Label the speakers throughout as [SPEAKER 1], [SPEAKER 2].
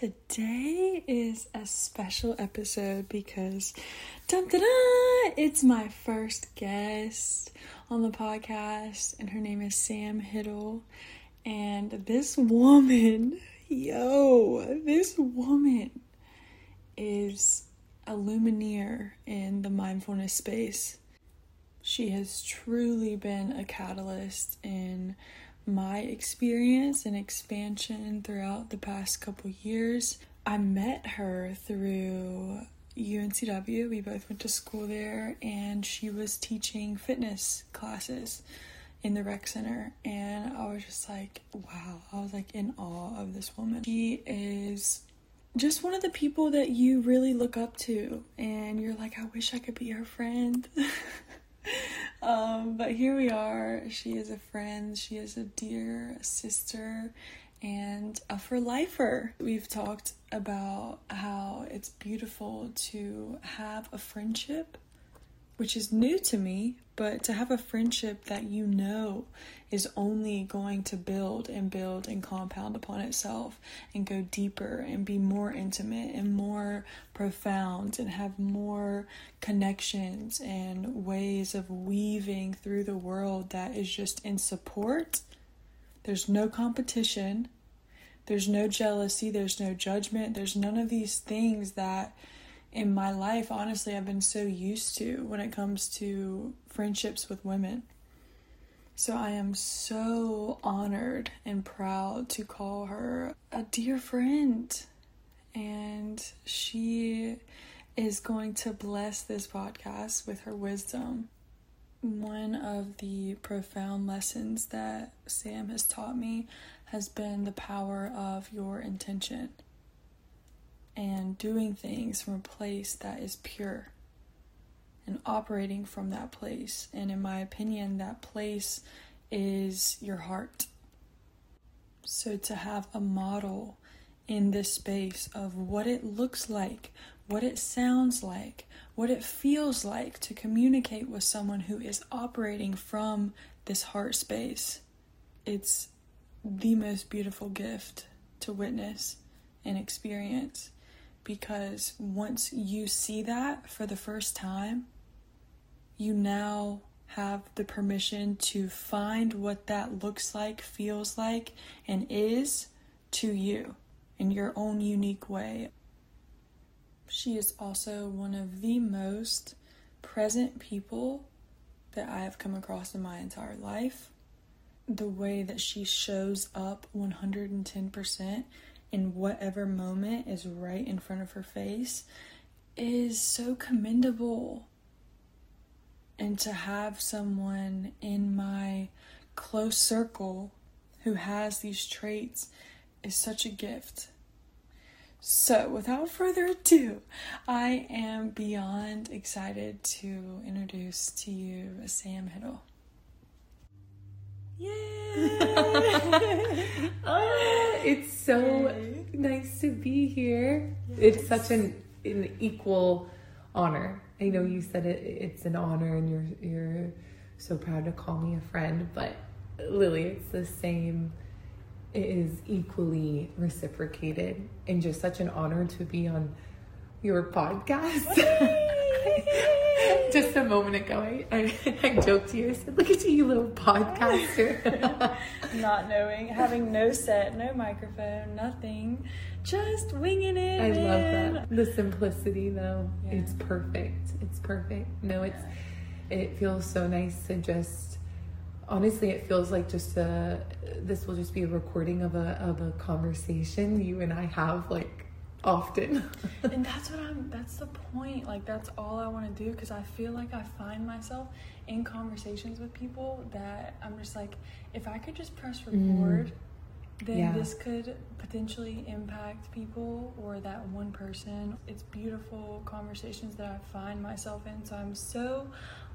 [SPEAKER 1] Today is a special episode because dun, dun, it's my first guest on the podcast, and her name is Sam Hittle. And this woman, yo, this woman is a lumineer in the mindfulness space. She has truly been a catalyst in my experience and expansion throughout the past couple years. I met her through UNCW. We both went to school there, and she was teaching fitness classes in the rec center. And I was just like, wow, I was like in awe of this woman. She is just one of the people that you really look up to, and you're like, I wish I could be her friend. um, but here we are. She is a friend, she is a dear sister, and a for lifer. We've talked about how it's beautiful to have a friendship, which is new to me, but to have a friendship that you know is only going to build and build and compound upon itself and go deeper and be more intimate and more profound and have more connections and ways of weaving through the world that is just in support. There's no competition. There's no jealousy. There's no judgment. There's none of these things that in my life, honestly, I've been so used to when it comes to friendships with women. So I am so honored and proud to call her a dear friend. And she is going to bless this podcast with her wisdom. One of the profound lessons that Sam has taught me has been the power of your intention and doing things from a place that is pure and operating from that place. And in my opinion, that place is your heart. So to have a model in this space of what it looks like, what it sounds like, what it feels like to communicate with someone who is operating from this heart space. It's the most beautiful gift to witness and experience because once you see that for the first time, you now have the permission to find what that looks like, feels like, and is to you in your own unique way. She is also one of the most present people that I have come across in my entire life. The way that she shows up 110% in whatever moment is right in front of her face is so commendable. And to have someone in my close circle who has these traits is such a gift. So, without further ado, I am beyond excited to introduce to you Sam Hittle.
[SPEAKER 2] Yay! oh, it's so Yay. nice to be here. Yes. It's such an, an equal honor. I know you said it, it's an honor and you're you're so proud to call me a friend, but Lily, it's the same. It is equally reciprocated and just such an honor to be on your podcast. Just a moment ago, I, I, I joked to you. I said, "Look at you, you little podcaster."
[SPEAKER 1] Not knowing, having no set, no microphone, nothing, just winging it.
[SPEAKER 2] I love that. The simplicity, though, yeah. it's perfect. It's perfect. No, it's it feels so nice to just. Honestly, it feels like just a. This will just be a recording of a of a conversation you and I have like often.
[SPEAKER 1] and that's what I'm that's the point. Like that's all I want to do because I feel like I find myself in conversations with people that I'm just like if I could just press mm. record mm. then yeah. this could potentially impact people or that one person. It's beautiful conversations that I find myself in. So I'm so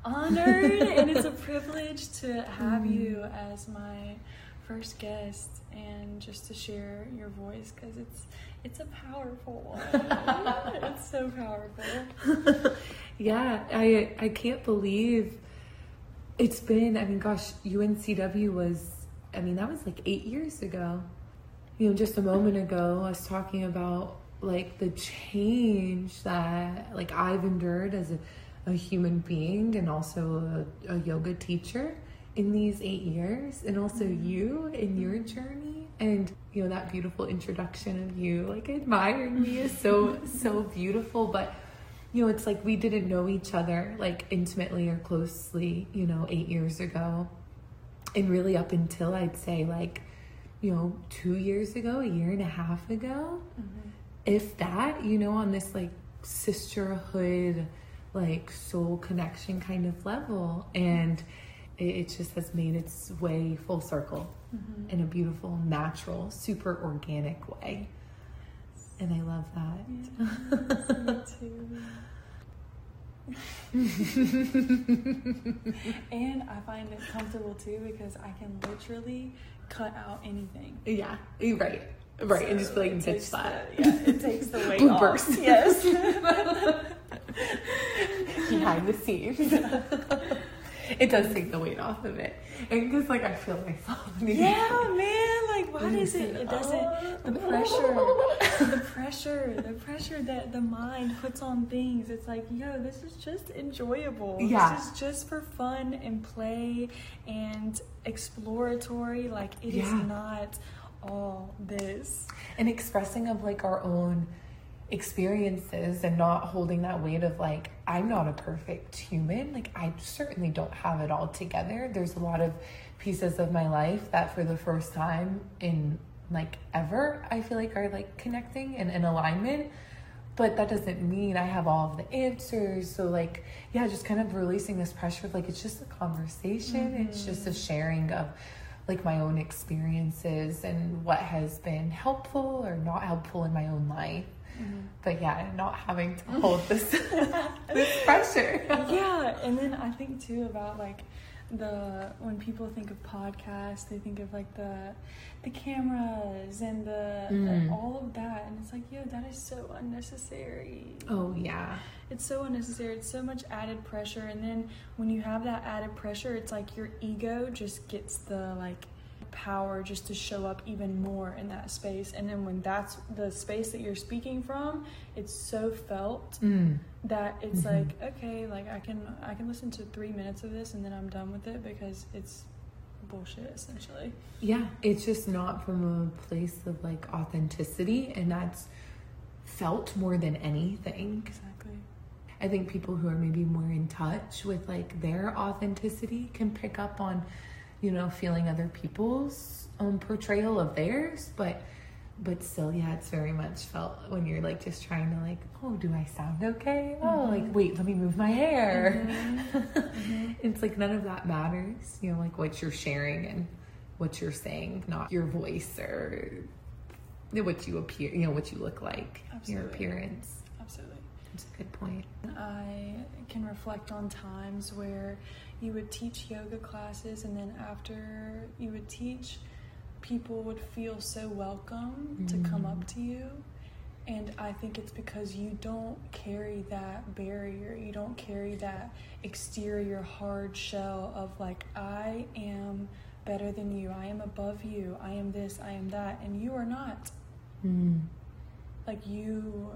[SPEAKER 1] honored and it's a privilege to have mm. you as my first guest and just to share your voice because it's it's a powerful one. it's so powerful.
[SPEAKER 2] yeah, I I can't believe it's been. I mean, gosh, UNCW was. I mean, that was like eight years ago. you know, just a moment ago, I was talking about like the change that like I've endured as a, a human being and also a, a yoga teacher in these eight years, and also mm-hmm. you in mm-hmm. your journey. And you know that beautiful introduction of you like admiring me is so mm-hmm. so beautiful, but you know, it's like we didn't know each other like intimately or closely, you know, eight years ago. And really up until I'd say like, you know, two years ago, a year and a half ago, mm-hmm. if that, you know, on this like sisterhood, like soul connection kind of level. And it, it just has made its way full circle mm-hmm. in a beautiful, natural, super organic way. And I love that. Yeah, me too.
[SPEAKER 1] and I find it comfortable too because I can literally cut out anything.
[SPEAKER 2] Yeah, right. Right, so and just be like ditch that.
[SPEAKER 1] yeah, it takes the weight Bloopers. off. Yes.
[SPEAKER 2] Behind the scenes. It does take the weight off of it. And because like I feel myself.
[SPEAKER 1] Yeah, man. Like why does it? It doesn't. The oh. pressure, the pressure, the pressure that the mind puts on things. It's like, yo, this is just enjoyable. Yeah. This is just for fun and play and exploratory. Like it yeah. is not all this.
[SPEAKER 2] And expressing of like our own experiences and not holding that weight of like I'm not a perfect human. Like I certainly don't have it all together. There's a lot of pieces of my life that for the first time in like ever I feel like are like connecting and in alignment. But that doesn't mean I have all of the answers. So like yeah just kind of releasing this pressure of like it's just a conversation. Mm-hmm. it's just a mm-hmm. sharing of like my own experiences and what has been helpful or not helpful in my own life Mm-hmm. But yeah, not having to hold this this pressure.
[SPEAKER 1] yeah, and then I think too about like the when people think of podcasts, they think of like the the cameras and the mm. and all of that, and it's like, yo, that is so unnecessary.
[SPEAKER 2] Oh yeah,
[SPEAKER 1] it's so unnecessary. It's so much added pressure, and then when you have that added pressure, it's like your ego just gets the like power just to show up even more in that space. And then when that's the space that you're speaking from, it's so felt mm. that it's mm-hmm. like, okay, like I can I can listen to three minutes of this and then I'm done with it because it's bullshit essentially.
[SPEAKER 2] Yeah, it's just not from a place of like authenticity and that's felt more than anything.
[SPEAKER 1] Exactly.
[SPEAKER 2] I think people who are maybe more in touch with like their authenticity can pick up on you know, feeling other people's own portrayal of theirs, but but still, yeah, it's very much felt when you're like just trying to like, oh, do I sound okay? Oh, mm-hmm. Oh, like wait, let me move my hair. Mm-hmm. mm-hmm. it's like none of that matters, you know, like what you're sharing and what you're saying, not your voice or what you appear, you know, what you look like, Absolutely. your appearance.
[SPEAKER 1] Absolutely.
[SPEAKER 2] That's a good point.
[SPEAKER 1] I can reflect on times where you would teach yoga classes, and then after you would teach, people would feel so welcome mm. to come up to you. And I think it's because you don't carry that barrier. You don't carry that exterior hard shell of like, I am better than you. I am above you. I am this. I am that. And you are not. Mm. Like, you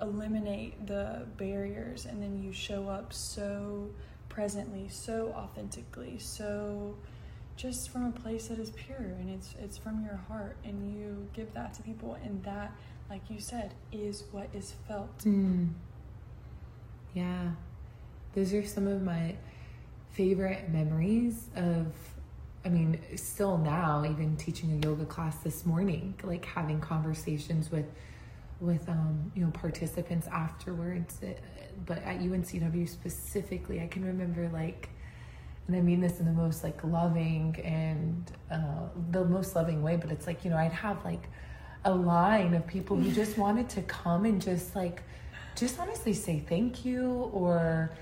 [SPEAKER 1] eliminate the barriers and then you show up so presently, so authentically, so just from a place that is pure and it's it's from your heart and you give that to people and that like you said is what is felt
[SPEAKER 2] mm. yeah those are some of my favorite memories of i mean still now even teaching a yoga class this morning like having conversations with with um, you know participants afterwards but at UNCW specifically, I can remember like, and I mean this in the most like loving and uh, the most loving way, but it's like, you know, I'd have like a line of people who just wanted to come and just like, just honestly say thank you or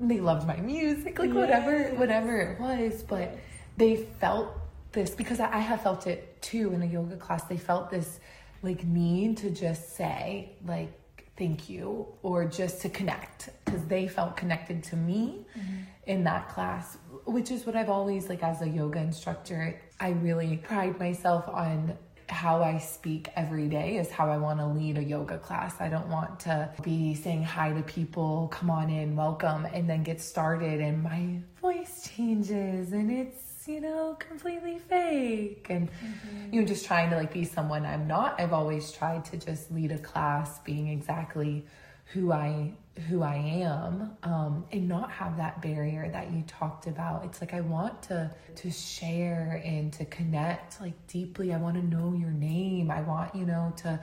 [SPEAKER 2] they loved my music, like yes. whatever, whatever it was, but they felt this because I have felt it too in a yoga class. They felt this like need to just say like thank you or just to connect because they felt connected to me mm-hmm. in that class which is what i've always like as a yoga instructor i really pride myself on how I speak every day is how I want to lead a yoga class. I don't want to be saying hi to people, come on in, welcome, and then get started and my voice changes and it's, you know, completely fake. And, mm-hmm. you know, just trying to like be someone I'm not. I've always tried to just lead a class being exactly who I who I am um, and not have that barrier that you talked about. It's like I want to to share and to connect like deeply. I want to know your name. I want you know to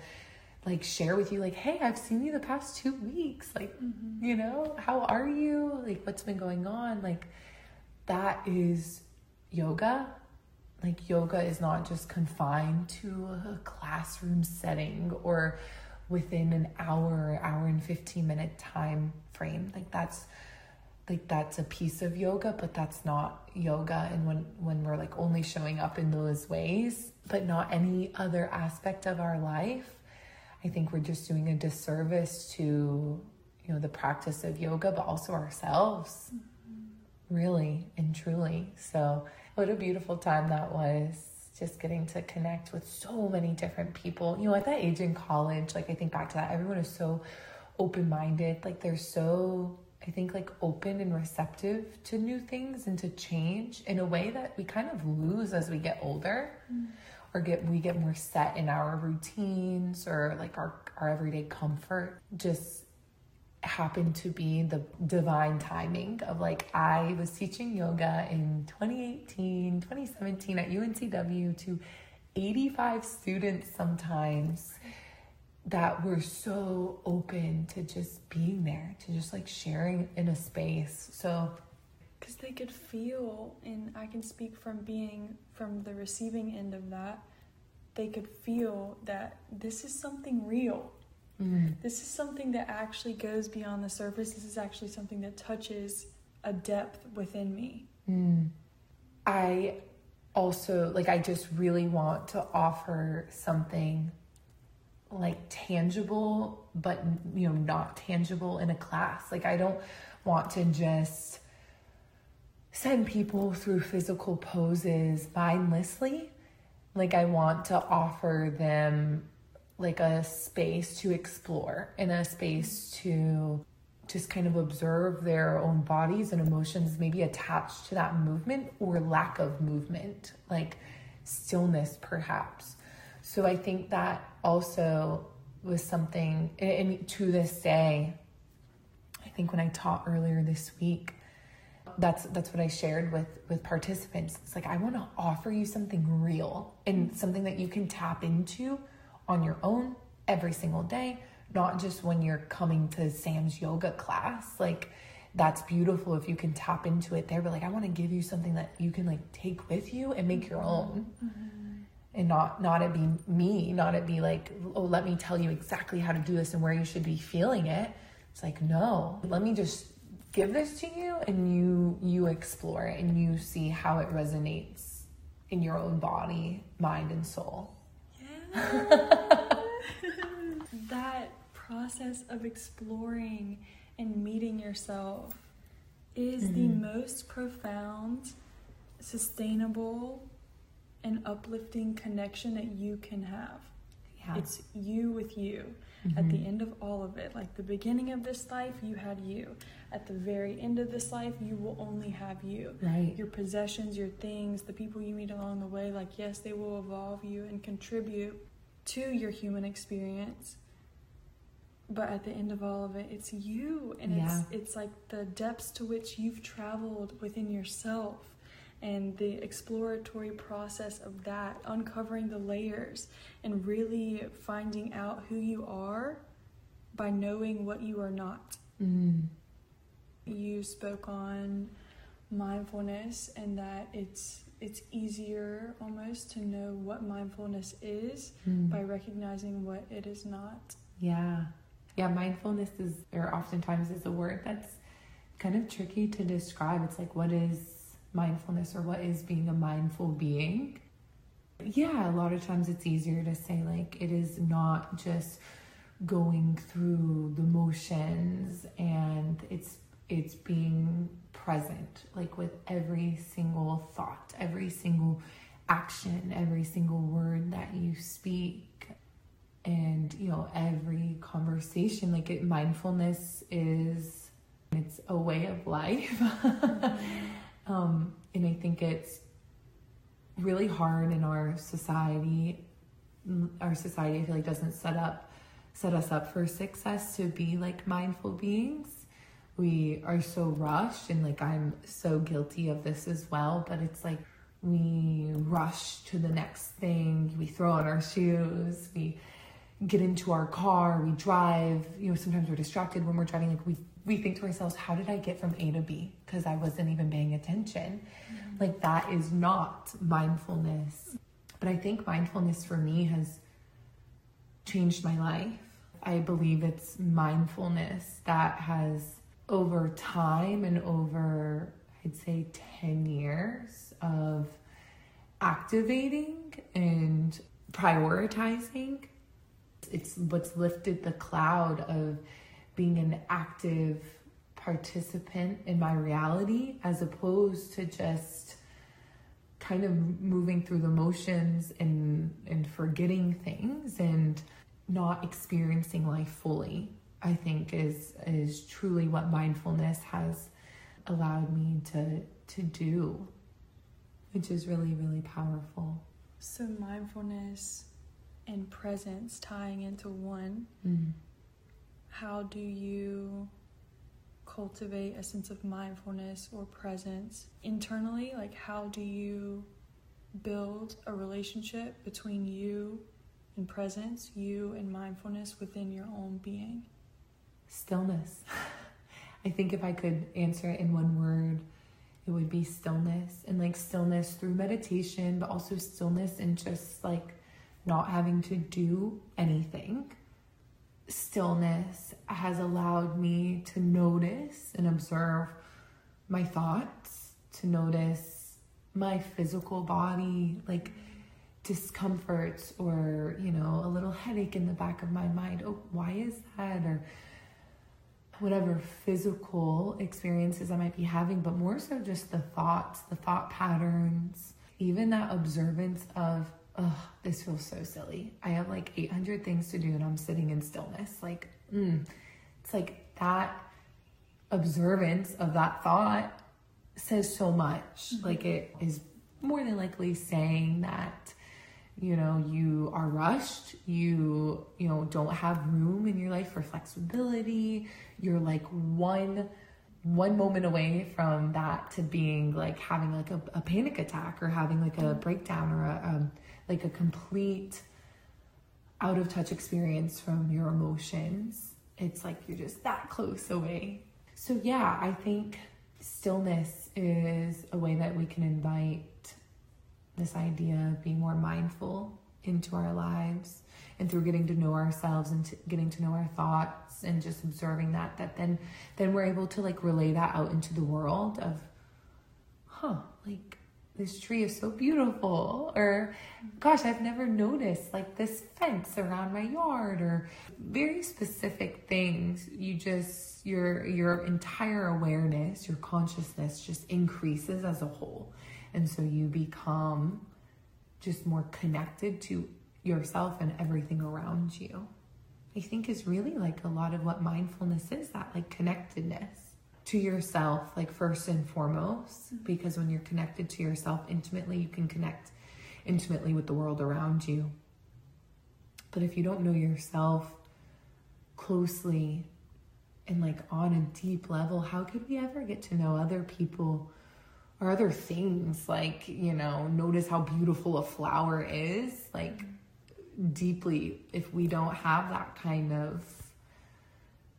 [SPEAKER 2] like share with you like hey i've seen you the past two weeks like mm-hmm. you know how are you like what's been going on like that is yoga like yoga is not just confined to a classroom setting or within an hour, hour and 15 minute time frame. Like that's like that's a piece of yoga, but that's not yoga. And when when we're like only showing up in those ways, but not any other aspect of our life, I think we're just doing a disservice to you know the practice of yoga, but also ourselves. Mm-hmm. Really and truly. So what a beautiful time that was just getting to connect with so many different people. You know, at that age in college, like I think back to that, everyone is so open minded. Like they're so, I think, like open and receptive to new things and to change in a way that we kind of lose as we get older. Mm. Or get we get more set in our routines or like our, our everyday comfort. Just happened to be the divine timing of like I was teaching yoga in 2018, 2017 at UNCW to 85 students sometimes that were so open to just being there, to just like sharing in a space. So
[SPEAKER 1] because they could feel and I can speak from being from the receiving end of that, they could feel that this is something real Mm. This is something that actually goes beyond the surface. This is actually something that touches a depth within me.
[SPEAKER 2] Mm. I also, like, I just really want to offer something like tangible, but, you know, not tangible in a class. Like, I don't want to just send people through physical poses mindlessly. Like, I want to offer them like a space to explore and a space to just kind of observe their own bodies and emotions maybe attached to that movement or lack of movement like stillness perhaps. So i think that also was something and to this day i think when i taught earlier this week that's that's what i shared with with participants. It's like i want to offer you something real and something that you can tap into on your own every single day, not just when you're coming to Sam's yoga class. Like, that's beautiful if you can tap into it there, but like, I want to give you something that you can like take with you and make your own. Mm-hmm. And not not it be me, not it be like, oh, let me tell you exactly how to do this and where you should be feeling it. It's like, no, let me just give this to you and you you explore it and you see how it resonates in your own body, mind and soul.
[SPEAKER 1] that process of exploring and meeting yourself is mm-hmm. the most profound, sustainable, and uplifting connection that you can have. Yeah. It's you with you. Mm-hmm. At the mm-hmm. end of all of it, like the beginning of this life, you had you. At the very end of this life, you will only have you.
[SPEAKER 2] Right.
[SPEAKER 1] Your possessions, your things, the people you meet along the way, like, yes, they will evolve you and contribute to your human experience. But at the end of all of it, it's you. And yeah. it's it's like the depths to which you've traveled within yourself and the exploratory process of that, uncovering the layers and really finding out who you are by knowing what you are not. Mm. You spoke on mindfulness and that it's it's easier almost to know what mindfulness is mm. by recognizing what it is not.
[SPEAKER 2] Yeah. Yeah, mindfulness is or oftentimes is a word that's kind of tricky to describe. It's like what is mindfulness or what is being a mindful being? Yeah, a lot of times it's easier to say like it is not just going through the motions and it's it's being present, like with every single thought, every single action, every single word that you speak, and you know, every conversation. Like it, mindfulness is it's a way of life. um, and I think it's really hard in our society. Our society, I feel like, doesn't set up set us up for success to be like mindful beings. We are so rushed, and like I'm so guilty of this as well, but it's like we rush to the next thing, we throw on our shoes, we get into our car, we drive, you know, sometimes we're distracted when we're driving, like we we think to ourselves, how did I get from A to B? Because I wasn't even paying attention. Mm-hmm. Like that is not mindfulness. But I think mindfulness for me has changed my life. I believe it's mindfulness that has over time and over, I'd say, 10 years of activating and prioritizing. It's what's lifted the cloud of being an active participant in my reality as opposed to just kind of moving through the motions and and forgetting things and not experiencing life fully i think is is truly what mindfulness has allowed me to to do which is really really powerful
[SPEAKER 1] so mindfulness and presence tying into one
[SPEAKER 2] mm.
[SPEAKER 1] How do you cultivate a sense of mindfulness or presence internally like how do you build a relationship between you and presence, you and mindfulness within your own being?
[SPEAKER 2] Stillness. I think if I could answer it in one word, it would be stillness and like stillness through meditation, but also stillness and just like not having to do anything. Stillness has allowed me to notice and observe my thoughts, to notice my physical body, like discomforts or, you know, a little headache in the back of my mind. Oh, why is that? Or whatever physical experiences I might be having, but more so just the thoughts, the thought patterns, even that observance of, oh, this feels so silly. I have like 800 things to do and I'm sitting in stillness. Like, mm, it's like that observance of that thought says so much. Mm-hmm. Like, it is more than likely saying that you know you are rushed you you know don't have room in your life for flexibility you're like one one moment away from that to being like having like a, a panic attack or having like a breakdown or a um, like a complete out of touch experience from your emotions. It's like you're just that close away. So yeah i think stillness is a way that we can invite this idea of being more mindful into our lives and through getting to know ourselves and to getting to know our thoughts and just observing that that then then we're able to like relay that out into the world of huh like this tree is so beautiful or gosh i've never noticed like this fence around my yard or very specific things. You just your your entire awareness your consciousness just increases as a whole. And so you become just more connected to yourself and everything around you. I think is really like a lot of what mindfulness is that like connectedness to yourself, like first and foremost, mm-hmm. because when you're connected to yourself intimately, you can connect intimately with the world around you. But if you don't know yourself closely and like on a deep level, how could we ever get to know other people or other things like you know notice how beautiful a flower is like deeply if we don't have that kind of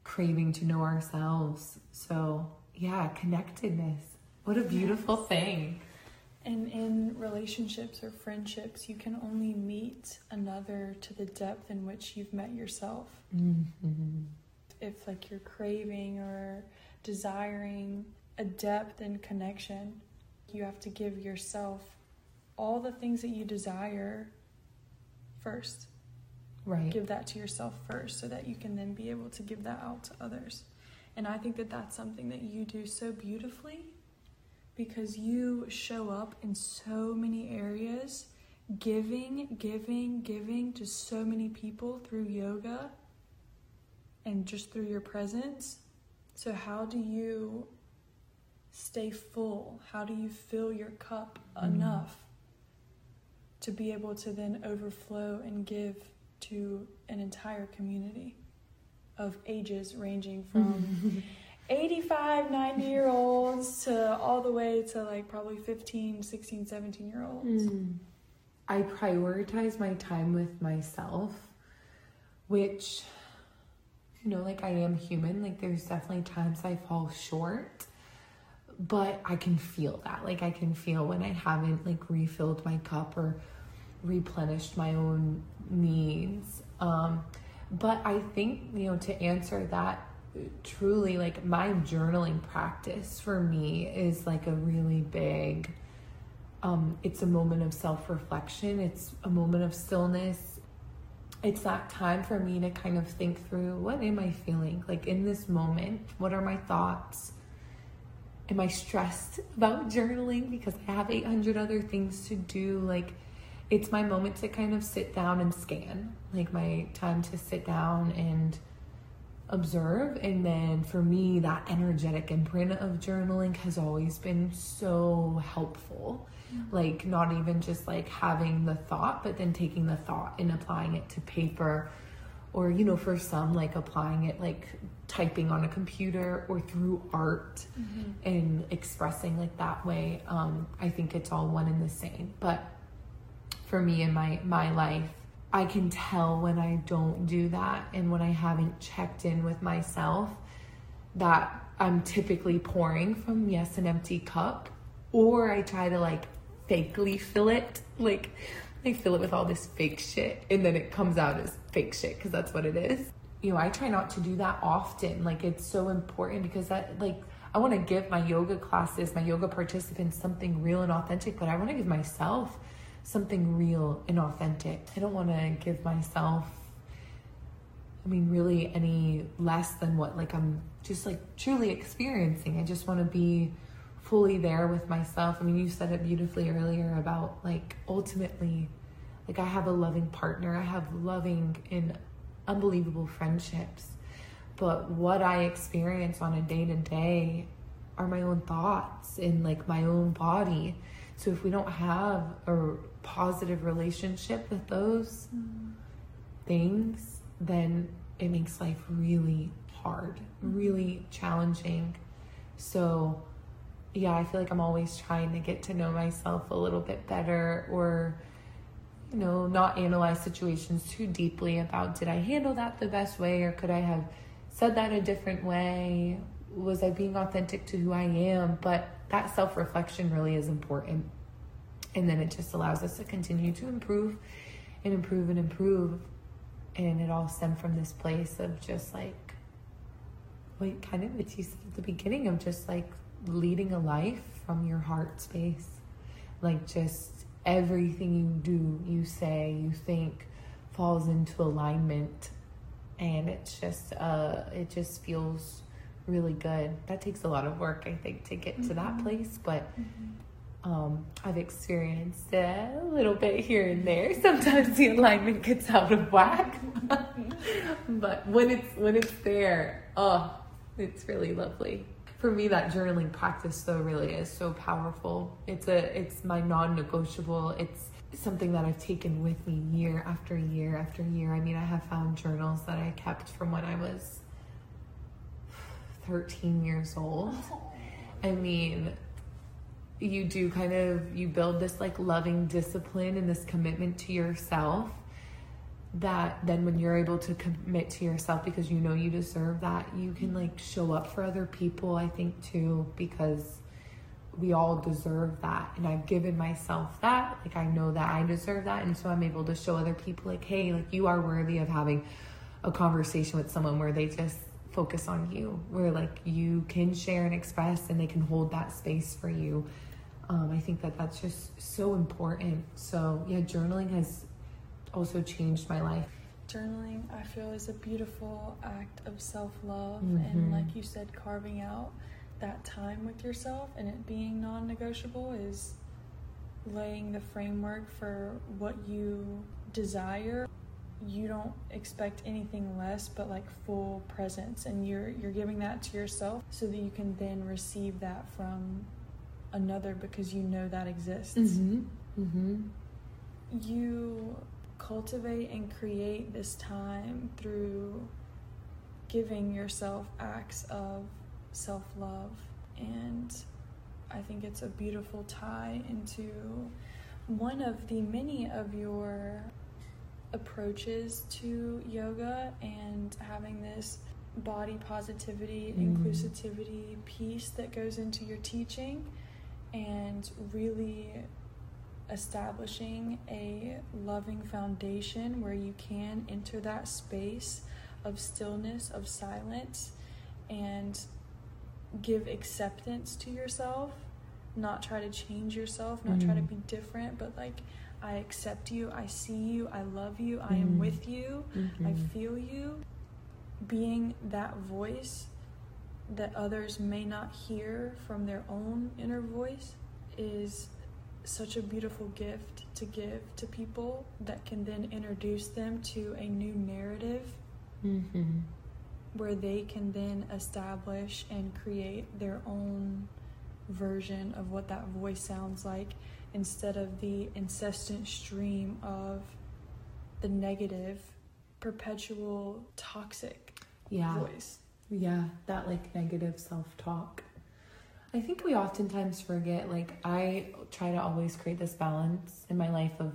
[SPEAKER 2] craving to know ourselves so yeah connectedness what a beautiful yes. thing
[SPEAKER 1] and in relationships or friendships you can only meet another to the depth in which you've met yourself
[SPEAKER 2] mm-hmm.
[SPEAKER 1] if like you're craving or desiring a depth and connection you have to give yourself all the things that you desire first.
[SPEAKER 2] Right.
[SPEAKER 1] Give that to yourself first so that you can then be able to give that out to others. And I think that that's something that you do so beautifully because you show up in so many areas, giving, giving, giving to so many people through yoga and just through your presence. So, how do you stay full? How do you fill your cup
[SPEAKER 2] Mm.
[SPEAKER 1] enough to be able to then overflow and give to an entire community of ages ranging from 85, 90 year olds to all the way to like probably 15, 16, 17 year olds?
[SPEAKER 2] Mm. I prioritize my time with myself, which, you know, like I am human. Like there's definitely times I fall short, but I can feel that. Like I can feel when I haven't like refilled my cup or replenished my own needs. Um, but I think, you know, to answer that truly, like my journaling practice for me is like a really big um, it's a moment of self reflection, it's a moment of stillness. It's that time for me to kind of think through what am I feeling? Like in this moment, what are my thoughts? Am I stressed about journaling because I have 800 other things to do? Like, it's my moment to kind of sit down and scan, like my time to sit down and observe. And then for me, that energetic imprint of journaling has always been so helpful. Like, not even just like having the thought, but then taking the thought and applying it to paper. Or, you know, for some, like applying it like typing on a computer or through art and expressing like that way. Um, I think it's all one and the same. But for me in my my life i can tell when i don't do that and when i haven't checked in with myself that i'm typically pouring from yes an empty cup or i try to like fakely fill it. Like i fill it with all this fake shit and then it comes out as fake shit because that's what it is. You know i try not to do that often. Like it's so important because that like i want to give my yoga classes my yoga participants something real and authentic but i want to give myself something real and authentic. I don't want to give myself, I mean, really any less than what like I'm just like truly experiencing. I just want to be fully there with myself. I mean, you said it beautifully earlier about like ultimately, like I have a loving partner, I have loving and unbelievable friendships. But what I experience on a day to day are my own thoughts and like my own body. So if we don't have a positive relationship with those things, then it makes life really hard, really challenging. So yeah, I feel like I'm always trying to get to know myself a little bit better or you know, not analyze situations too deeply about did I handle that the best way or could I have said that a different way? Was I being authentic to who I am? But that self reflection really is important. And then it just allows us to continue to improve and improve and improve. And it all stemmed from this place of just like, wait, kind of what you said at the beginning of just like leading a life from your heart space. Like just everything you do, you say, you think falls into alignment. And it's just, uh, it just feels really good. That takes a lot of work, I think, to get to that place. But um, I've experienced a little bit here and there. Sometimes the alignment gets out of whack, but when it's when it's there, oh, it's really lovely. For me, that journaling practice though really is so powerful. It's a it's my non-negotiable. It's something that I've taken with me year after year after year. I mean, I have found journals that I kept from when I was 13 years old. I mean, you do kind of you build this like loving discipline and this commitment to yourself that then when you're able to commit to yourself because you know you deserve that you can like show up for other people i think too because we all deserve that. And i've given myself that. Like i know that i deserve that. And so i'm able to show other people like hey like you are worthy of having a conversation with someone where they just focus on you where like you can share and express and they can hold that space for you um, i think that that's just so important so yeah journaling has also changed my life
[SPEAKER 1] Journaling, I feel, is a beautiful act of self love. And
[SPEAKER 2] Mhm.
[SPEAKER 1] like you said, carving out that time with yourself and it being non negotiable is laying the framework for what you desire you don't expect anything less but like full presence and you're you're giving that to yourself so that you can then receive that from another because you know that exists
[SPEAKER 2] mm-hmm. Mm-hmm.
[SPEAKER 1] you cultivate and create this time through giving yourself acts of self-love and i think it's a beautiful tie into one of the many of your approaches to yoga and having this body positivity, mm. inclusivity piece that goes into your teaching and really establishing a loving foundation where you can enter that space of stillness, of silence, and give acceptance to yourself, not try to change yourself, not mm. try to mm. be different, but like I accept you, I see you, I love you, I am mm. with you, mm-hmm. I feel you. Being that voice that others may not hear from their own inner voice is such a beautiful gift to give to people that can then introduce them to a new narrative mm-hmm. where they can then establish and create their own version of what that voice sounds like instead of the incessant stream of the negative, perpetual, toxic
[SPEAKER 2] yeah.
[SPEAKER 1] voice.
[SPEAKER 2] Yeah, that like negative self talk. I think we oftentimes forget, like, I try to always create this balance in my life of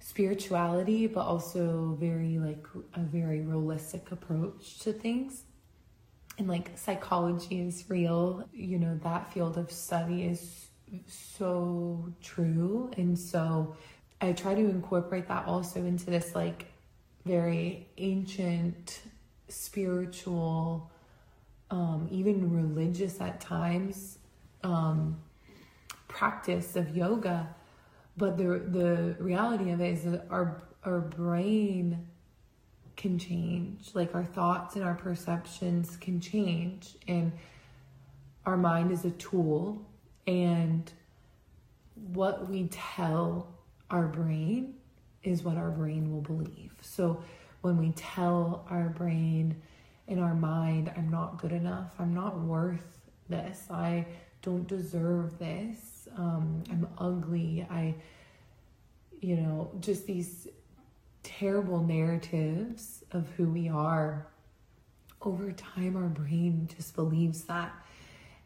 [SPEAKER 2] spirituality, but also very, like, a very realistic approach to things. And, like, psychology is real. You know, that field of study is so true. And so I try to incorporate that also into this like very ancient spiritual, um, even religious at times, um, practice of yoga. But the the reality of it is that our our brain can change. Like our thoughts and our perceptions can change. And our mind is a tool and what we tell our brain is what our brain will believe. So when we tell our brain in our mind, I'm not good enough, I'm not worth this, I don't deserve this, um, I'm ugly, I, you know, just these terrible narratives of who we are. Over time, our brain just believes that.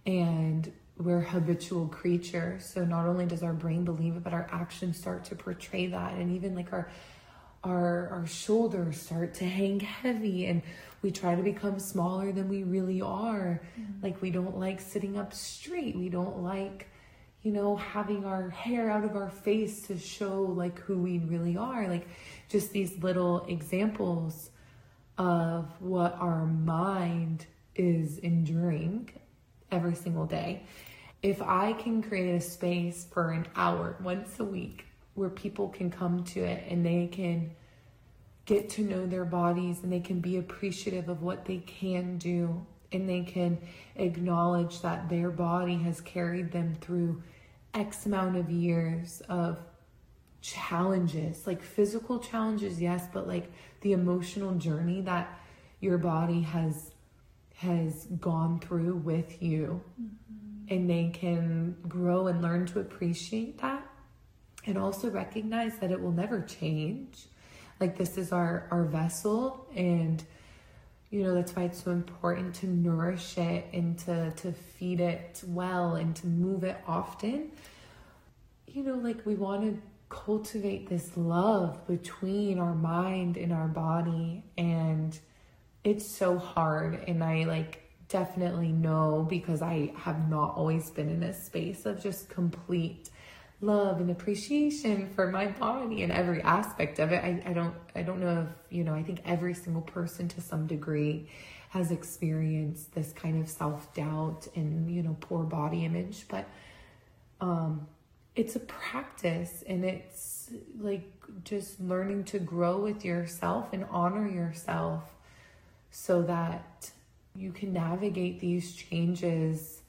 [SPEAKER 2] And we're habitual creatures. So not only does our brain believe it, but our actions start to portray that. And even like our our our shoulders start to hang heavy and we try to become smaller than we really are. Mm-hmm. Like we don't like sitting up straight. We don't like you know having our hair out of our face to show like who we really are. Like just these little examples of what our mind is enduring every single day if I can create a space for an hour once a week where people can come to it and they can get to know their bodies and they can be appreciative of what they can do. And they can acknowledge that their body has carried them through X amount of years of challenges, like physical challenges, yes, but like the emotional journey that your body has has gone through with you. Mm-hmm. And they can grow and learn to appreciate that and also recognize that it will never change like this is our our vessel and you know that's why it's so important to nourish it and to to feed it well and to move it often. You know like we want to cultivate this love between our mind and our body and it's so hard and i like definitely know because I have not always been in a space of just complete love and appreciation for my body and every aspect of it. I, I don't I don't know if, you know, I think every single person to some degree has experienced this kind of self-doubt and, you know, poor body image, but um it's a practice and it's like just learning to grow with yourself and honor yourself so that you can navigate these changes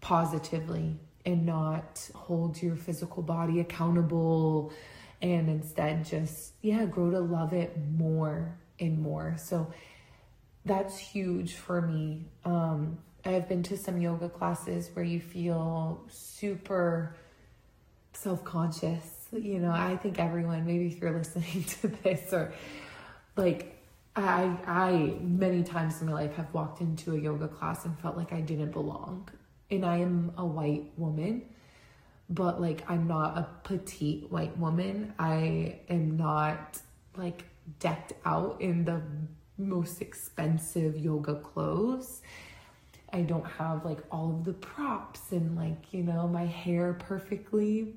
[SPEAKER 2] positively and not hold your physical body accountable and instead just yeah grow to love it more and more. So that's huge for me. Um i've been to some yoga classes where you feel super self-conscious. You know i think everyone maybe if you're listening to this or like i i many times in my life have walked into a yoga class and felt like i didn't belong and i am a white woman but like I'm not a petite white woman. I am not like decked out in the most expensive yoga clothes. I don't have like all of the props and like, you know, my hair perfectly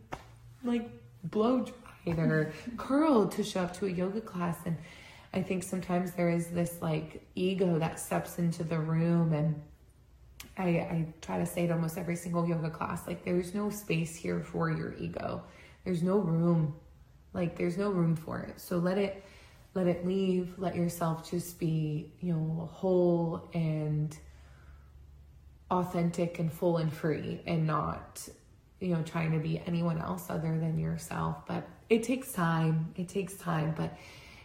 [SPEAKER 2] like blow dried or curled to show up to a yoga class. And I think sometimes there is this like ego that steps into the room and I, I try to say it almost every single yoga class like there's no space here for your ego. There's no room. Like there's no room for it. So let it let it leave. Let yourself just be you know whole and authentic and full and free and not you know trying to be anyone else other than yourself. But it takes time. It takes time. But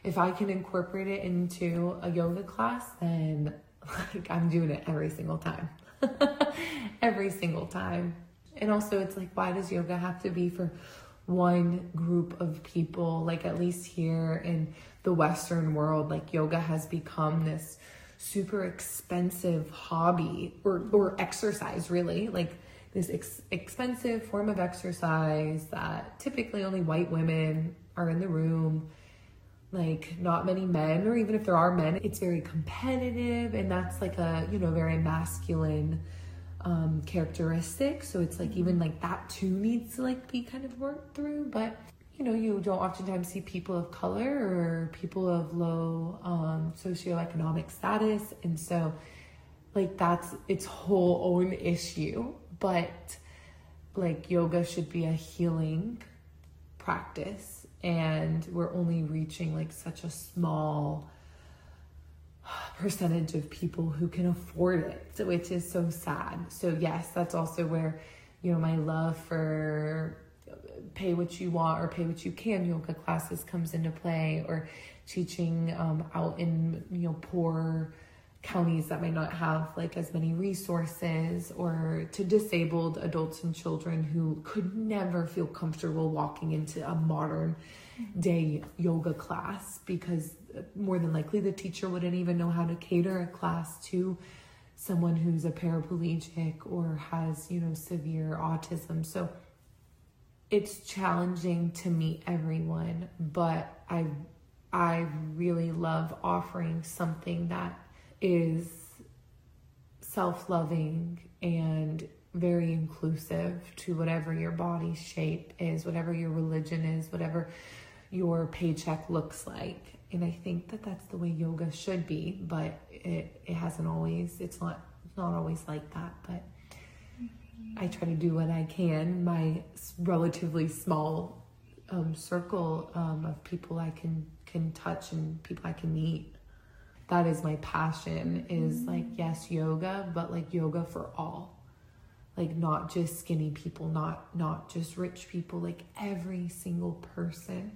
[SPEAKER 2] if i can incorporate it into a yoga class then like i'm doing it every single time every single time. And also, it's like, why does yoga have to be for one group of people? Like, at least here in the Western world, like, yoga has become this super expensive hobby or, or exercise, really. Like, this ex- expensive form of exercise that typically only white women are in the room like not many men or even if there are men it's very competitive and that's like a you know very masculine um characteristic. So it's like even like that too needs to like be kind of worked through. But you know you don't oftentimes see people of color or people of low um socioeconomic status. And so like that's its whole own issue. But like yoga should be a healing practice and we're only reaching like such a small percentage of people who can afford it, which is so sad. So, yes, that's also where, you know, my love for pay what you want or pay what you can yoga classes comes into play, or teaching um, out in, you know, poor counties that might not have like as many resources or to disabled adults and children who could never feel comfortable walking into a modern day yoga class because uh, more than likely the teacher wouldn't even know how to cater a class to someone who's a paraplegic or has you know severe autism. So it's challenging to meet everyone but i i really love offering something that is self loving and very inclusive to whatever your body shape is, whatever your religion is, whatever your paycheck looks like. And I think that that's the way yoga should be, but it, it hasn't always, it's not, it's not always like that. But I try to do what I can. My relatively small um, circle um, of people I can can touch and people I can meet that is my passion is mm-hmm. like yes yoga but like yoga for all. Like not just skinny people not not just rich people like every single person.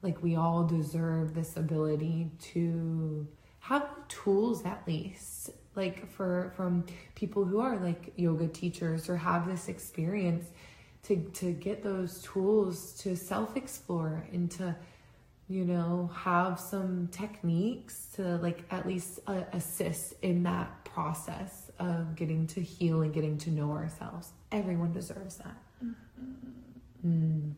[SPEAKER 2] Like we all deserve this ability to have tools at least. Like for from people who are like yoga teachers or have this experience to to get those tools to self explore and to you know, have some techniques to like at least uh, assist in that process of getting to heal and getting to know ourselves. Everyone deserves that. Mm-hmm. Mm.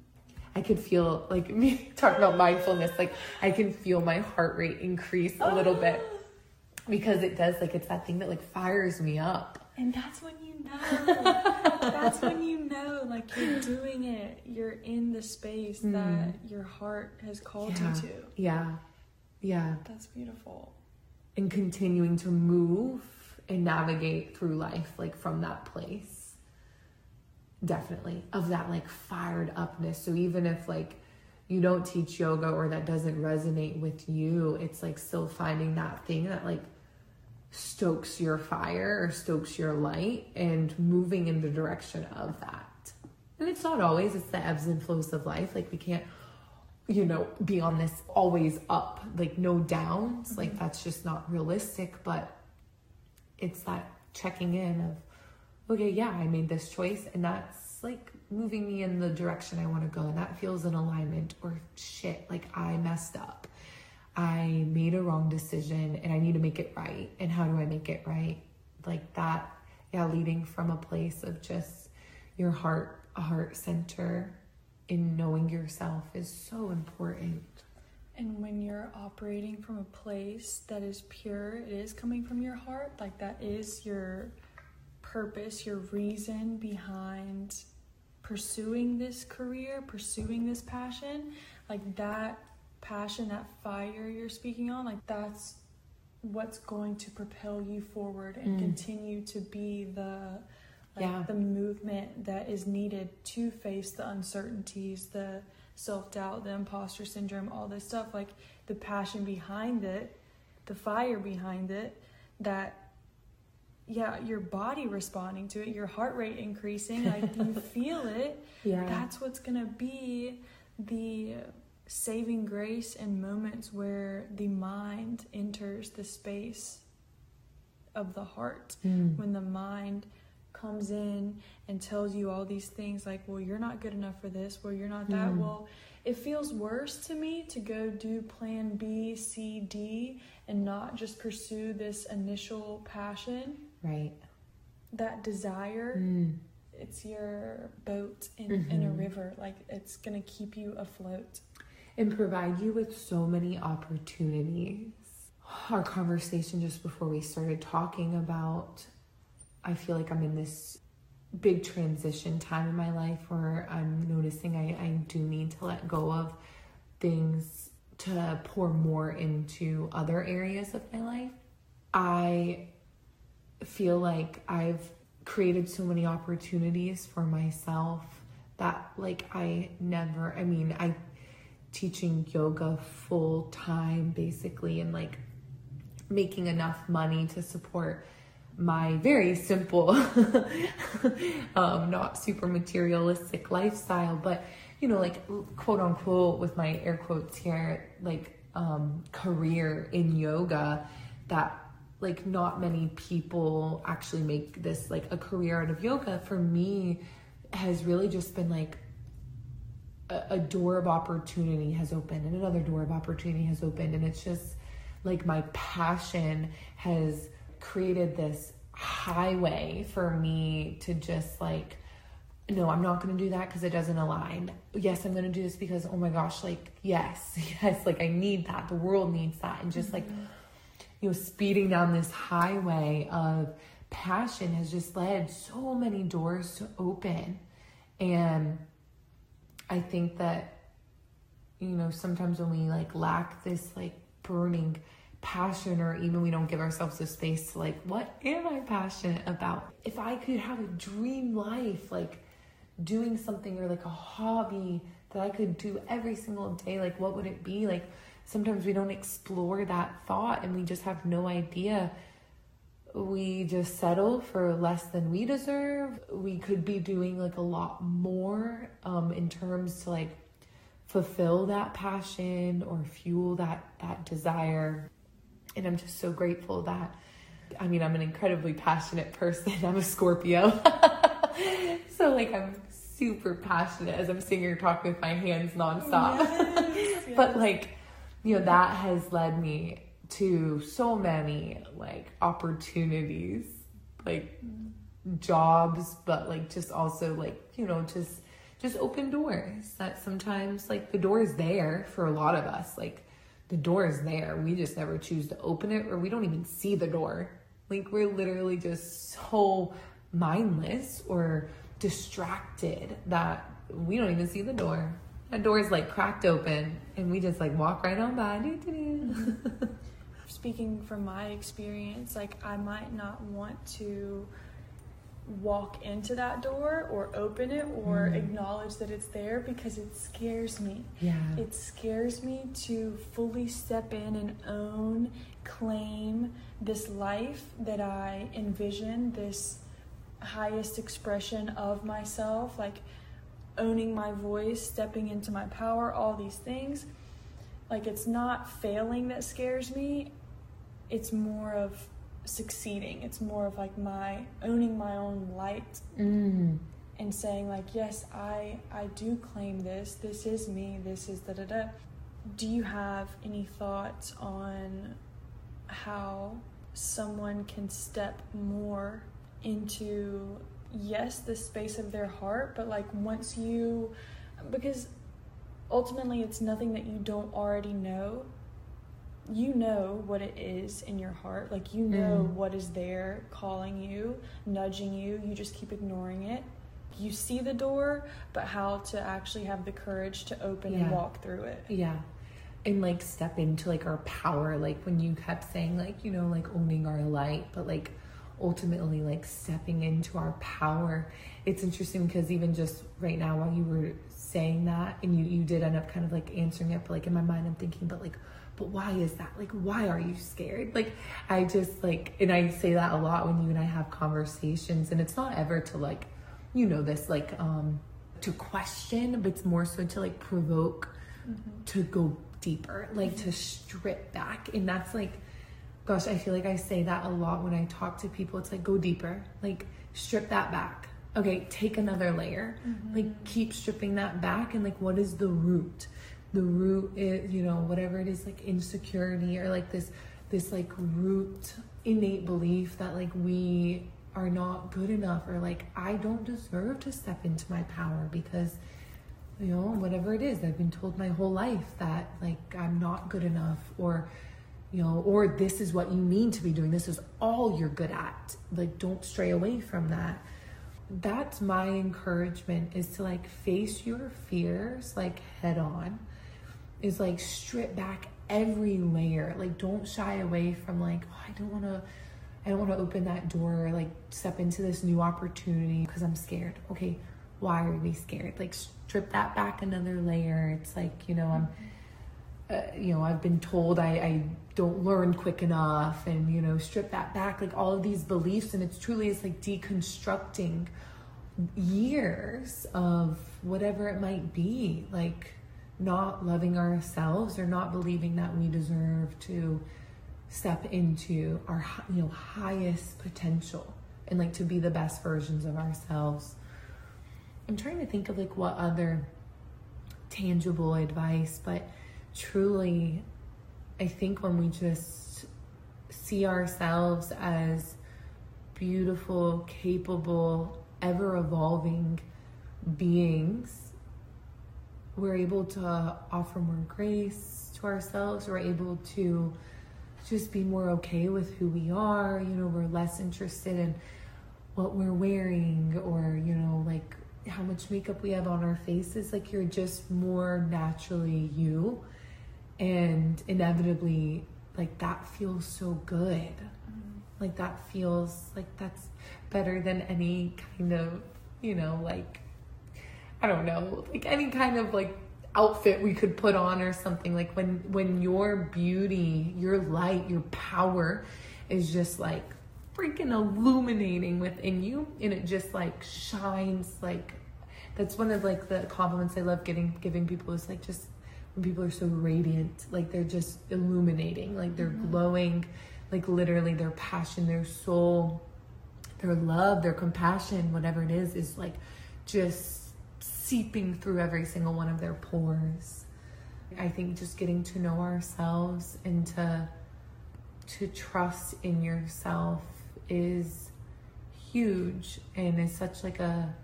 [SPEAKER 2] I could feel like me talking about mindfulness, like I can feel my heart rate increase a little bit because it does like it's that thing that like fires me up.
[SPEAKER 1] And that's when you know. that's when you know, like you're doing it. You're in the space mm. that your heart has called
[SPEAKER 2] yeah.
[SPEAKER 1] you to.
[SPEAKER 2] Yeah. Yeah.
[SPEAKER 1] That's beautiful.
[SPEAKER 2] And continuing to move and navigate through life, like from that place. Definitely. Of that like fired upness. So even if like you don't teach yoga or that doesn't resonate with you, it's like still finding that thing that like stokes your fire or stokes your light and moving in the direction of that. And it's not always, it's the ebbs and flows of life. Like we can't, you know, be on this always up, like no downs. Mm-hmm. Like that's just not realistic. But it's that checking in of, okay, yeah, I made this choice and that's like moving me in the direction I want to go. And that feels in alignment or shit, like I messed up I made a wrong decision and I need to make it right. And how do I make it right? Like that, yeah, leading from a place of just your heart, a heart center in knowing yourself is so important.
[SPEAKER 1] And when you're operating from a place that is pure, it is coming from your heart, like that is your purpose, your reason behind pursuing this career, pursuing this passion, like that passion, that fire you're speaking on, like that's what's going to propel you forward and mm. continue to be the like yeah. the movement that is needed to face the uncertainties, the self-doubt, the imposter syndrome, all this stuff, like the passion behind it, the fire behind it that yeah, your body responding to it, your heart rate increasing, like you feel it. Yeah. That's what's going to be the saving grace in moments where the mind enters the space of the heart. Mm. When the mind comes in and tells you all these things like, well, you're not good enough for this, well, you're not that. Mm. Well, it feels worse to me to go do plan B, C, D and not just pursue this initial passion.
[SPEAKER 2] Right.
[SPEAKER 1] That desire. Mm. It's your boat in, mm-hmm. in a mm-hmm. river. Like it's going to keep you afloat
[SPEAKER 2] and provide you with so many opportunities. Our conversation just before we started talking about, I feel like I'm in this big transition time in my life where I'm noticing I, I do need to let go of things to pour more into other areas of my life. I feel like I've created so many opportunities for myself that like I never I mean I teaching yoga full time basically and like making enough money to support my very simple um not super materialistic lifestyle. But you know like quote unquote with my air quotes here like um career in yoga that like not many people actually make this like a career out of yoga for me has really just been like a, door of opportunity has opened and another door of opportunity has opened. And it's just like my passion has created this highway for me to just like no i'm not going to do that because it doesn't align. Yes i'm going to do this because oh my gosh like yes yes like i need that. The world needs that. And just mm-hmm. like you know speeding down this highway of passion has just led so many doors to open. And I think that you know sometimes when we like lack this like burning passion or even we don't give ourselves the space to like what am I passionate about? If I could have a dream life like doing something or like a hobby that I could do every single day like what would it be? Like sometimes we don't explore that thought and we just have no idea we just settle for less than we deserve. We could be doing like a lot more um, in terms to like fulfill that passion or fuel that that desire. And I'm just so grateful that I mean, I'm an incredibly passionate person. I'm a Scorpio. so like I'm super passionate as I'm sitting here talking with my hands nonstop. Yes, yes. but like, you know, that has led me to so many like opportunities, like jobs, but like just also like, you know, just just open doors that sometimes like the door is there for a lot of us. Like the door is there. We just never choose to open it or we don't even see the door. Like we're literally just so mindless or distracted that we don't even see the door. That door is like cracked open and we just like walk right on by.
[SPEAKER 1] speaking from my experience, like I might not want to walk into that door or open it or
[SPEAKER 2] Mm.
[SPEAKER 1] acknowledge that it's there because it scares me.
[SPEAKER 2] Yeah.
[SPEAKER 1] It scares me to fully step in and own, claim this life that I envision, this highest expression of myself, like owning my voice, stepping into my power, all these things. Like it's not failing that scares me, it's more of succeeding. It's more of like my owning my own light
[SPEAKER 2] Mm.
[SPEAKER 1] and saying like yes i i do claim this this is me this is da da da do you have any thoughts on how someone can step more into yes the space of their heart but like once you because ultimately it's nothing that you don't already know you know what it is in your heart like you know
[SPEAKER 2] Mm.
[SPEAKER 1] what is there calling you nudging you you just keep ignoring it you see the door but how to actually have the courage to open and walk through it
[SPEAKER 2] Yeah. And like step into like our power, like when you kept saying like, you know, like owning our light, but like ultimately like stepping into our power. It's interesting because even just right now while you were saying that and you, you did end up kind of like answering it, but like in my mind I'm thinking, but like but why is that? Like why are you scared? Like I just like and I say that a lot when you and I have conversations and it's not ever to like you know this like um to question, but it's more so to like provoke to go deeper, like to strip back. And that's like, gosh, I feel like I say that a lot when I talk to people. It's like, go deeper, like, strip that back. Okay, take another layer. Like, keep stripping that back. And like, what is the root? The root is, you know, whatever it is, like insecurity or like this, this like root innate belief that like we are not good enough or like I don't deserve to step into my power because you know, whatever it is. I've been told my whole life that like I'm not good enough or you know, or this is what you mean to be doing. This is all you're good at. Like don't stray away from that. That's my encouragement is to like face your fears like head on. Is like strip back every layer. Like don't shy away from like, oh, I don't want to I don't want to open that door or like step into this new opportunity because I'm scared. Okay, why are we scared? Like strip that back another layer. It's like, you know, I'm uh, you know, I've been told I, I don't learn quick enough and, you know, strip that back, like all of these beliefs. And it's truly is like deconstructing years of whatever it might be, like not loving ourselves or not believing that we deserve to step into our, you know, highest potential and like to be the best versions of ourselves. I'm trying to think of like what other tangible advice, but truly, I think when we just see ourselves as beautiful, capable, ever evolving beings, we're able to offer more grace to ourselves. We're able to just be more okay with who we are. You know, we're less interested in what we're wearing or, you know, like how much makeup we have on our faces. Like you're just more naturally you. And inevitably, like that feels so good. Mm-hmm. Like that feels like that's better than any kind of, you know, like I don't know, like any kind of like outfit we could put on or something. Like when when your beauty, your light, your power is just like freaking illuminating within you and it just like shines like that's one of like the compliments I love getting giving people is like just when people are so radiant, like they're just illuminating, like they're mm-hmm. glowing, like literally their passion, their soul, their love, their compassion, whatever it is, is like just seeping through every single one of their pores. I think just getting to know ourselves and to to trust in yourself is huge and is such like a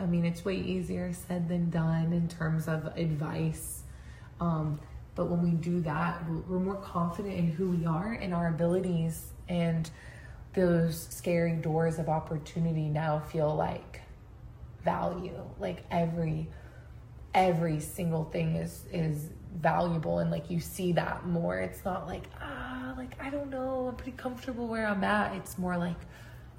[SPEAKER 2] I mean it's way easier said than done in terms of advice. Um, but when we do that, we're more confident in who we are and our abilities and those scary doors of opportunity now feel like value like every every single thing is is valuable and like you see that more it's not like ah like i don't know i'm pretty comfortable where i'm at it's more like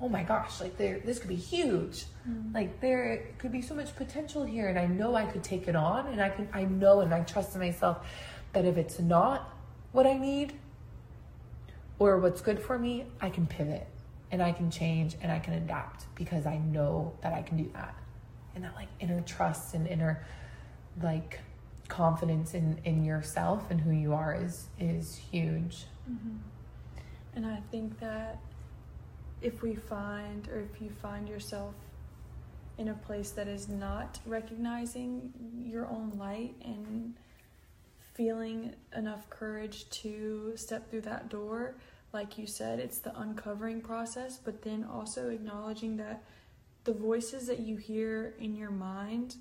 [SPEAKER 2] oh my gosh, like there, this could be huge. Mm. Like there could be so much potential here, and I know I could take it on, and I can, I know, and I trust in myself that if it's not what I need or what's good for me, I can pivot and I can change and I can adapt because I know that I can do that. And that like inner trust and inner like confidence in in yourself and who you are is is huge.
[SPEAKER 1] Mm-hmm. And I think that if we find or if you find yourself in a place that is not recognizing your own light and feeling enough courage to step through that door, like you said, it's the uncovering process, but then also acknowledging that the voices that you hear in your mind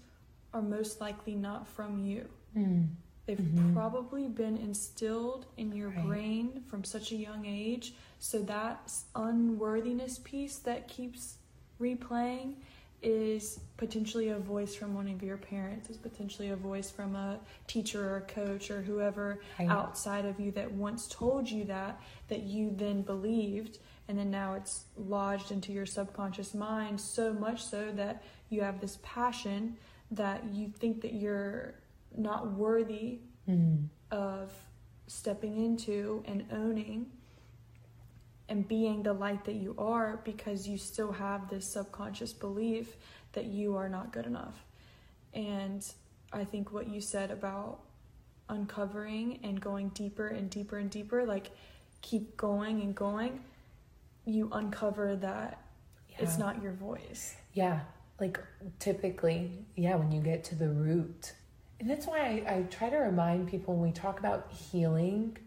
[SPEAKER 1] are most likely not from you. Mm. They've mm-hmm. probably been instilled in your right. brain from such a young age. So that unworthiness piece that keeps replaying is potentially a voice from one of your parents, is potentially a voice from a teacher or a coach or whoever right. outside of you that once told you that, that you then believed. And then now it's lodged into your subconscious mind so much so that you have this passion that you think that you're not worthy mm. of stepping into and owning and being the light that you are because you still have this subconscious belief that you are not good enough. And I think what you said about uncovering and going deeper and deeper and deeper, like keep going and going, you uncover that yeah. it's not your voice.
[SPEAKER 2] Yeah. Like typically, yeah, when you get to the root. And that's why I, I try to remind people when we talk about healing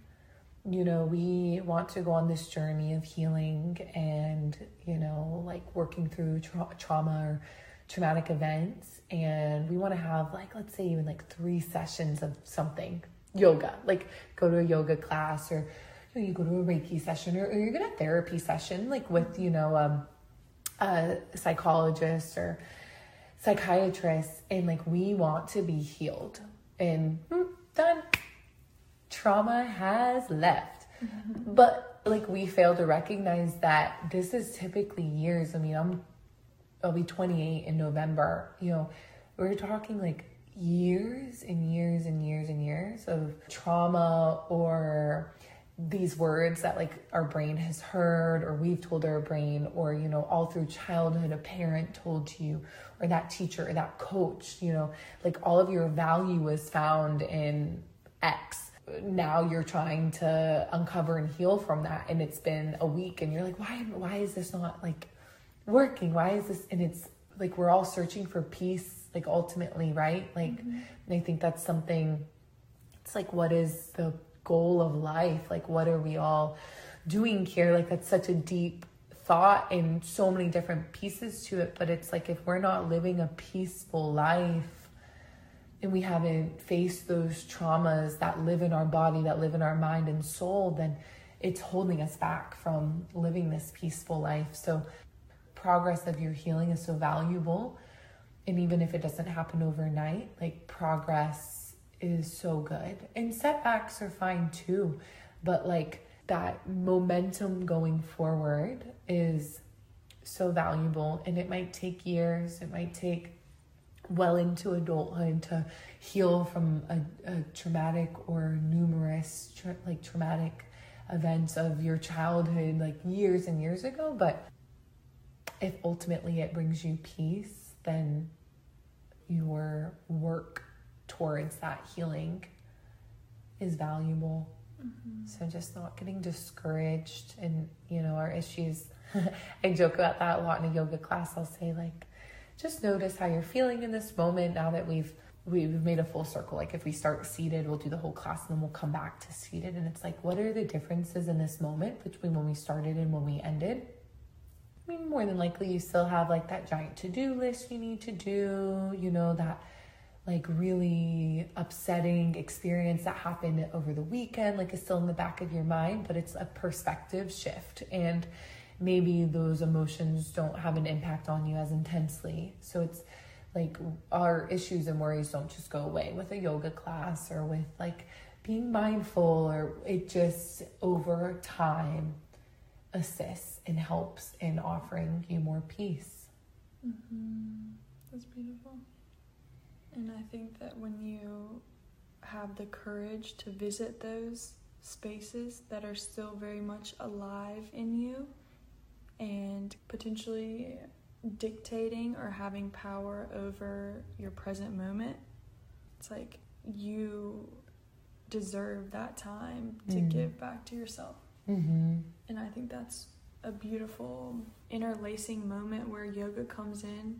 [SPEAKER 2] you know, we want to go on this journey of healing and, you know, like working through tra- trauma or traumatic events. And we want to have, like, let's say, even like three sessions of something yoga, like go to a yoga class or you, know, you go to a Reiki session or, or you get a therapy session, like with, you know, um, a psychologist or psychiatrist. And like, we want to be healed and mm, done trauma has left. Mm-hmm. But like we fail to recognize that this is typically years. I mean, I'm I'll be 28 in November. You know, we're talking like years and years and years and years of trauma or these words that like our brain has heard or we've told our brain or you know all through childhood a parent told you or that teacher or that coach you know like all of your value was found in x. Now you're trying to uncover and heal from that and it's been a week and you're like why why is this not like working? Why is this and it's like we're all searching for peace like ultimately right? Like mm-hmm. i think that's something it's like what is the goal of life like what are we all doing here like that's such a deep thought and so many different pieces to it but it's like if we're not living a peaceful life and we haven't faced those traumas that live in our body, that live in our mind and soul, then it's holding us back from living this peaceful life. So, progress of your healing is so valuable. And even if it doesn't happen overnight, like progress is so good. And setbacks are fine too. But like that momentum going forward is so valuable. And it might take years, it might take well into adulthood to heal from a, a traumatic or numerous tra- like traumatic events of your childhood like years and years ago but if ultimately it brings you peace then your work towards that healing is valuable mm-hmm. so just not getting discouraged and you know our issues i joke about that a lot in a yoga class i'll say like just notice how you're feeling in this moment now that we've we've made a full circle. Like if we start seated, we'll do the whole class and then we'll come back to seated. And it's like, what are the differences in this moment between when we started and when we ended? I mean, more than likely, you still have like that giant to do list you need to do, you know, that like really upsetting experience that happened over the weekend, like is still in the back of your mind, but it's a perspective shift. And maybe those emotions don't have an impact on you as intensely. So it's like our issues and worries don't just go away with a yoga class or with like being mindful or it just over time assists and helps in offering you more peace.
[SPEAKER 1] Mm-hmm. That's beautiful. And I think that when you have the courage to visit those spaces that are still very much alive in you and potentially dictating or having power over your present moment, it's like you deserve that time to mm. give back to yourself. Mm-hmm. And I think that's a beautiful interlacing moment where yoga comes in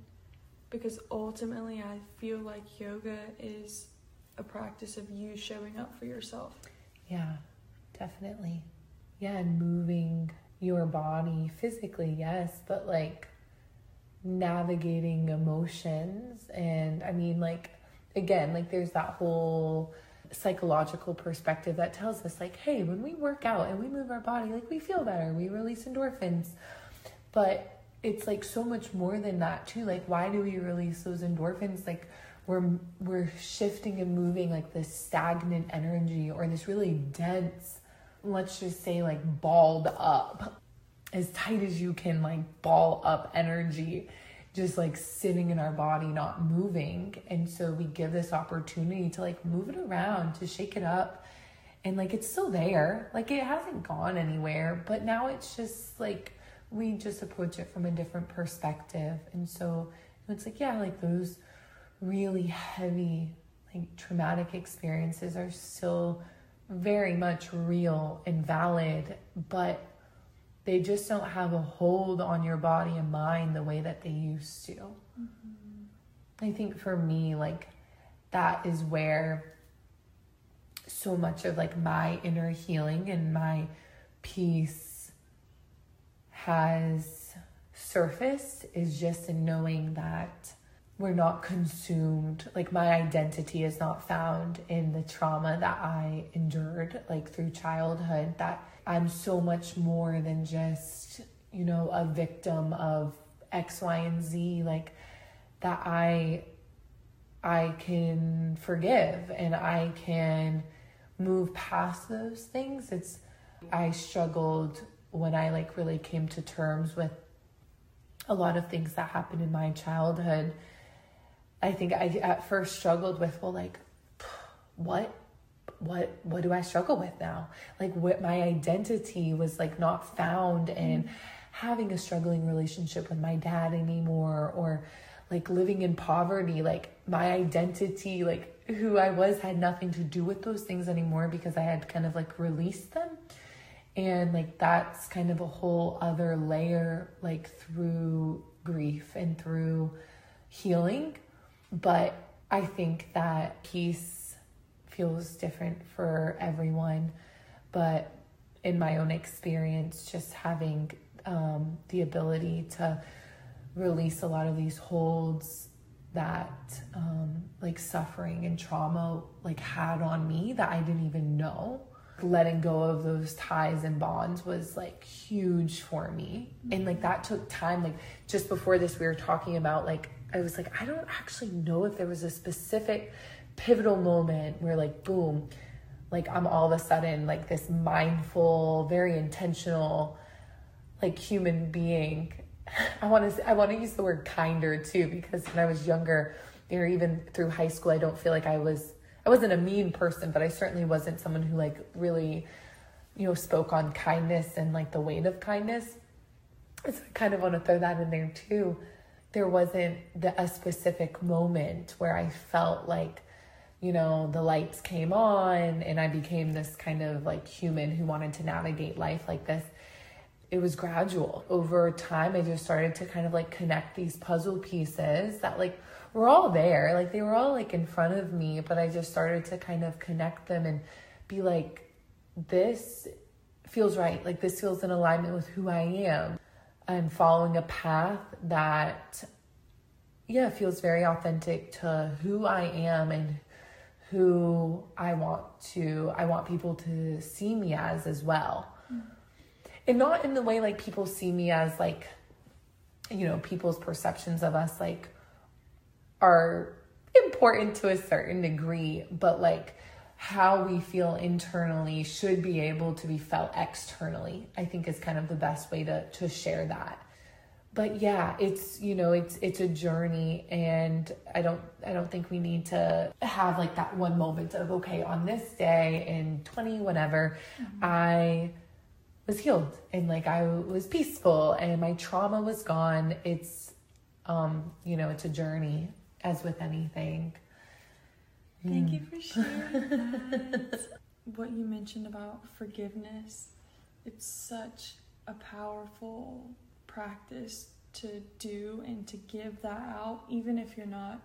[SPEAKER 1] because ultimately I feel like yoga is a practice of you showing up for yourself.
[SPEAKER 2] Yeah, definitely. Yeah, and moving your body physically, yes, but like navigating emotions. And I mean, like, again, like there's that whole psychological perspective that tells us, like, hey, when we work out and we move our body, like, we feel better, we release endorphins. But it's like so much more than that, too. Like, why do we release those endorphins? Like, we're we're shifting and moving like this stagnant energy or this really dense let's just say like balled up as tight as you can like ball up energy just like sitting in our body not moving and so we give this opportunity to like move it around to shake it up and like it's still there like it hasn't gone anywhere but now it's just like we just approach it from a different perspective and so it's like yeah like those really heavy, like traumatic experiences are still very much real and valid, but they just don't have a hold on your body and mind the way that they used to. Mm-hmm. I think for me, like, that is where so much of like my inner healing and my peace has surfaced is just in knowing that we're not consumed like my identity is not found in the trauma that i endured like through childhood that i'm so much more than just you know a victim of x y and z like that i i can forgive and i can move past those things. It's i struggled when i like really came to terms with a lot of things that happened in my childhood I think I at first struggled with, well, like, what, what, what do I struggle with now? Like, what my identity was like not found in having a struggling relationship with my dad anymore, or like living in poverty. Like, my identity, like who I was, had nothing to do with those things anymore because I had kind of like released them. And like, that's kind of a whole other layer, like through grief and through healing but I think that peace feels different for everyone. But in my own experience, just having um, the ability to release a lot of these holds that um, like suffering and trauma like had on me that I didn't even know. Letting go of those ties and bonds was like huge for me. And mm-hmm. like that took time. Like just before this, we were talking about like I was like, I don't actually know if there was a specific pivotal moment where, like, boom, like I'm all of a sudden like this mindful, very intentional, like human being. I want to I want to use the word kinder too because when I was younger, or even through high school, I don't feel like I was I wasn't a mean person, but I certainly wasn't someone who like really, you know, spoke on kindness and like the weight of kindness. So I kind of want to throw that in there too there wasn't the, a specific moment where I felt like, you know, the lights came on and I became this kind of like human who wanted to navigate life like this. It was gradual. Over time, I just started to kind of like connect these puzzle pieces that like were all there. Like they were all like in front of me, but I just started to kind of connect them and be like, this feels right. Like this feels in alignment with who I am. I'm following a path that, yeah, feels very authentic to who I am and who I want to, I want people to see me as as well. And not in the way like people see me as like, you know, people's perceptions of us like are important to a certain degree, but like how we feel internally should be able to be felt externally. I think is kind of the best way to to share that. But yeah, it's you know, it's it's a journey and I don't I don't think we need to have like that one moment of okay, on this day in 20 whatever, mm-hmm. I was healed and like I was peaceful and my trauma was gone. It's um, you know, it's a journey as with anything.
[SPEAKER 1] Thank you hmm. for sharing that. what you mentioned about forgiveness, it's such a powerful practice to do and to give that out, even if you're not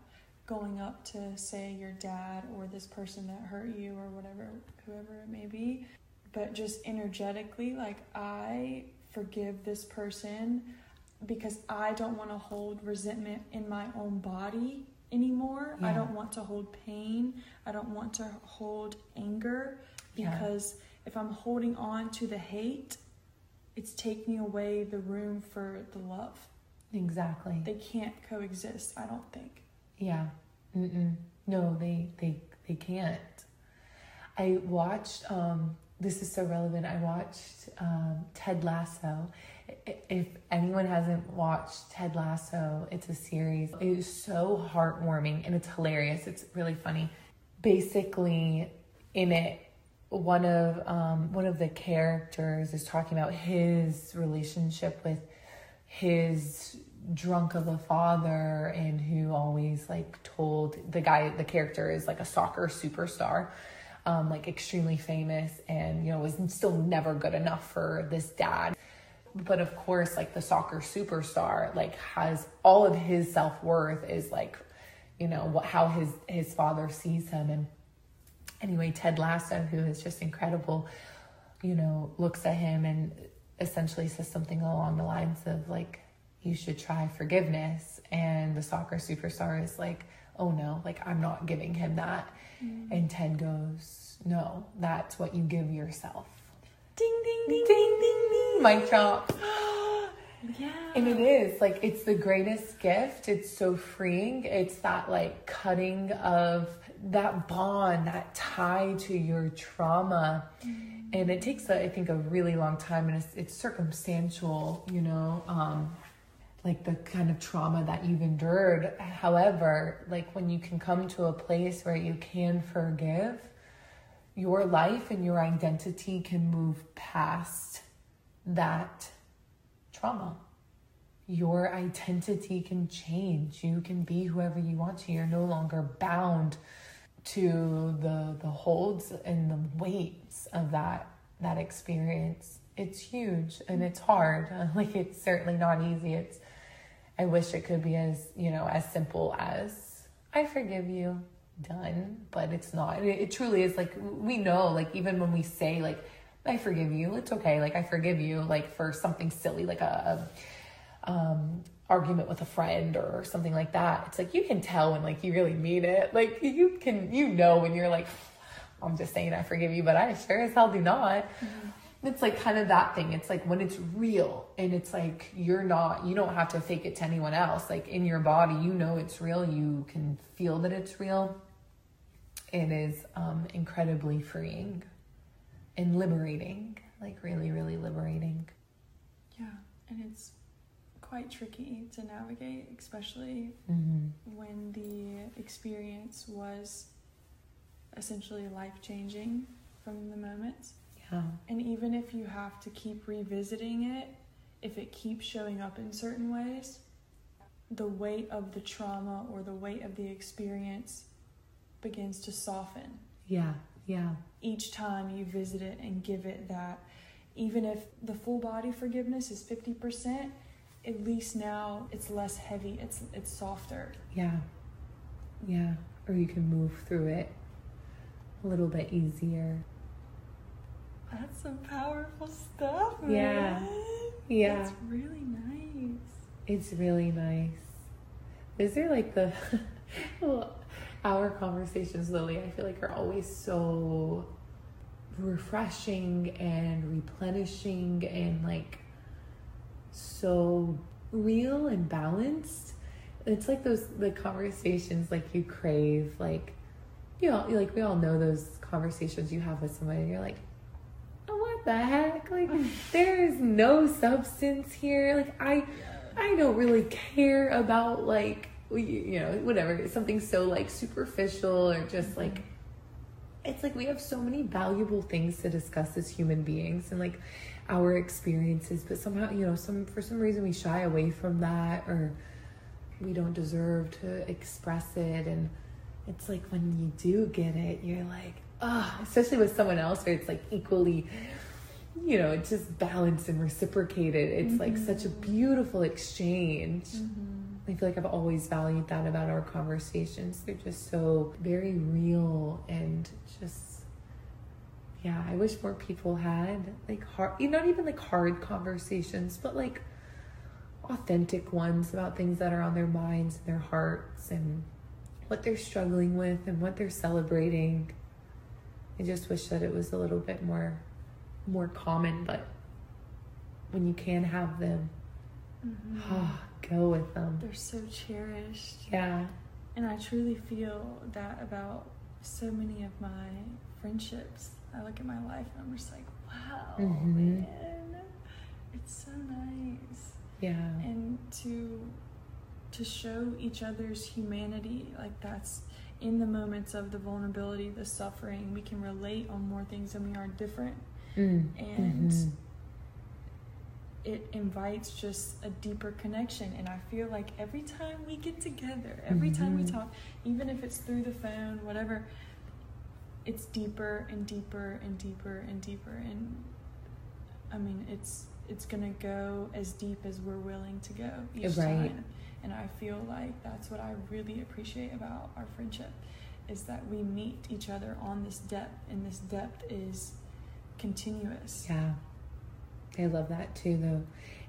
[SPEAKER 1] going up to, say, your dad or this person that hurt you or whatever, whoever it may be, but just energetically, like, I forgive this person because I don't want to hold resentment in my own body anymore. Yeah. I don't want to hold pain. I don't want to hold anger because yeah. if I'm holding on to the hate, it's taking away the room for the love.
[SPEAKER 2] Exactly.
[SPEAKER 1] They can't coexist, I don't think.
[SPEAKER 2] Yeah. Mm-mm. No, they they they can't. I watched um this is so relevant. I watched um, Ted Lasso if anyone hasn't watched Ted Lasso, it's a series. It is so heartwarming and it's hilarious. It's really funny. Basically, in it, one of um, one of the characters is talking about his relationship with his drunk of a father and who always like told the guy the character is like a soccer superstar um, like extremely famous and you know was still never good enough for this dad but of course like the soccer superstar like has all of his self-worth is like you know what how his his father sees him. And anyway ted lasso who is just incredible you know looks at him and essentially says something along the lines of like you should try forgiveness. And the soccer superstar is like oh no like i'm not giving him that. Mm. and ted goes no that's what you give yourself
[SPEAKER 1] Ding, ding, ding, ding, ding,
[SPEAKER 2] ding. Mic drop. yeah. And it is like, it's the greatest gift. It's so freeing. It's that like cutting of that bond, that tie to your trauma. Mm. And it takes, a, I think, a really long time and it's, it's circumstantial, you know, um, like the kind of trauma that you've endured. However, like when you can come to a place where you can forgive, your life and your identity can move past that trauma. Your identity can change. You can be whoever you want to. You're no longer bound to the the holds and the weights of that that experience. It's huge and it's hard. Like it's certainly not easy. It's I wish it could be as, you know, as simple as I forgive you done, but it's not. It, it truly is like we know, like even when we say like I forgive you, it's okay. Like I forgive you, like for something silly, like a, a um, argument with a friend or something like that. It's like you can tell when like you really mean it. Like you can, you know, when you're like, I'm just saying I forgive you, but I sure as hell do not. Mm-hmm. It's like kind of that thing. It's like when it's real and it's like you're not, you don't have to fake it to anyone else. Like in your body, you know it's real. You can feel that it's real it is um, incredibly freeing and liberating, like really, really liberating.
[SPEAKER 1] Yeah, and it's quite tricky to navigate, especially
[SPEAKER 2] mm-hmm.
[SPEAKER 1] when the experience was essentially life changing from the moment.
[SPEAKER 2] Yeah.
[SPEAKER 1] And even if you have to keep revisiting it, if it keeps showing up in certain ways, the weight of the trauma or the weight of the experience begins to soften.
[SPEAKER 2] Yeah, yeah.
[SPEAKER 1] Each time you visit it and give it that, even if the full body forgiveness is 50%, at least now it's less heavy, it's it's softer.
[SPEAKER 2] Yeah. Yeah. Or you can move through it a little bit easier.
[SPEAKER 1] That's some powerful stuff, man.
[SPEAKER 2] Yeah. Yeah.
[SPEAKER 1] It's really nice.
[SPEAKER 2] It's really nice. Is there like the well our conversations, Lily, I feel like are always so refreshing and replenishing and like so real and balanced. It's like those the conversations like you crave, like you know, like we all know those conversations you have with somebody and you're like, oh, what the heck? Like there is no substance here. Like I I don't really care about like you know, whatever, something so like superficial or just like it's like we have so many valuable things to discuss as human beings and like our experiences, but somehow, you know, some for some reason we shy away from that or we don't deserve to express it and it's like when you do get it, you're like, ah, oh, especially with someone else where it's like equally you know, it's just balanced and reciprocated. It's mm-hmm. like such a beautiful exchange. Mm-hmm. I feel like I've always valued that about our conversations. They're just so very real and just yeah, I wish more people had like hard not even like hard conversations, but like authentic ones about things that are on their minds and their hearts and what they're struggling with and what they're celebrating. I just wish that it was a little bit more more common, but when you can have them, mm-hmm. Go with them.
[SPEAKER 1] They're so cherished.
[SPEAKER 2] Yeah.
[SPEAKER 1] And I truly feel that about so many of my friendships. I look at my life and I'm just like, wow, mm-hmm. man, it's so nice.
[SPEAKER 2] Yeah.
[SPEAKER 1] And to to show each other's humanity, like that's in the moments of the vulnerability, the suffering, we can relate on more things than we are different Mm. And mm-hmm. It invites just a deeper connection. And I feel like every time we get together, every mm-hmm. time we mm-hmm. talk, even if it's through the phone, whatever, it's deeper and deeper and deeper and deeper. And I mean, it's it's gonna go as deep as we're willing to go each right. time. And I feel like that's what I really appreciate about our friendship is that we meet each other on this depth, and this depth is continuous.
[SPEAKER 2] Yeah. I love that too though.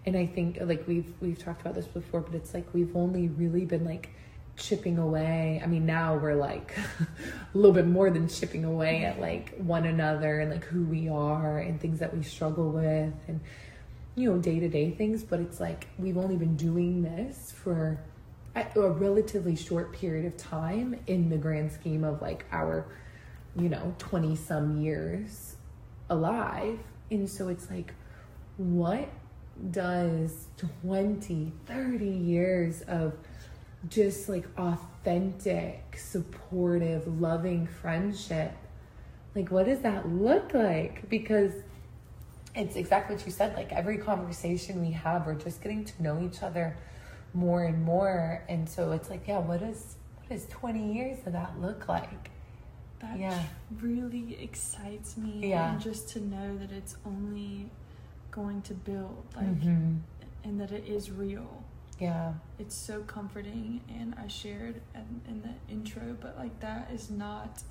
[SPEAKER 2] And I think like we've we've talked about this before, but it's like we've only really been like chipping away. I mean, now we're like a little bit more than chipping away at like one another and like who we are and things that we struggle with and you know, day-to-day things, but it's like we've only been doing this for a relatively short period of time in the grand scheme of like our you know 20 some years alive. And so it's like, what does 20, 30 years of just like authentic, supportive, loving friendship, like what does that look like? Because it's exactly what you said. Like every conversation we have, we're just getting to know each other more and more. And so it's like, yeah, what does what does 20 years of that look like?
[SPEAKER 1] that yeah. really excites me. Yeah. And just to know that it's only going to build, like, mm-hmm. and that it is real.
[SPEAKER 2] Yeah.
[SPEAKER 1] It's so comforting. And I shared in, in the intro, but like, that is not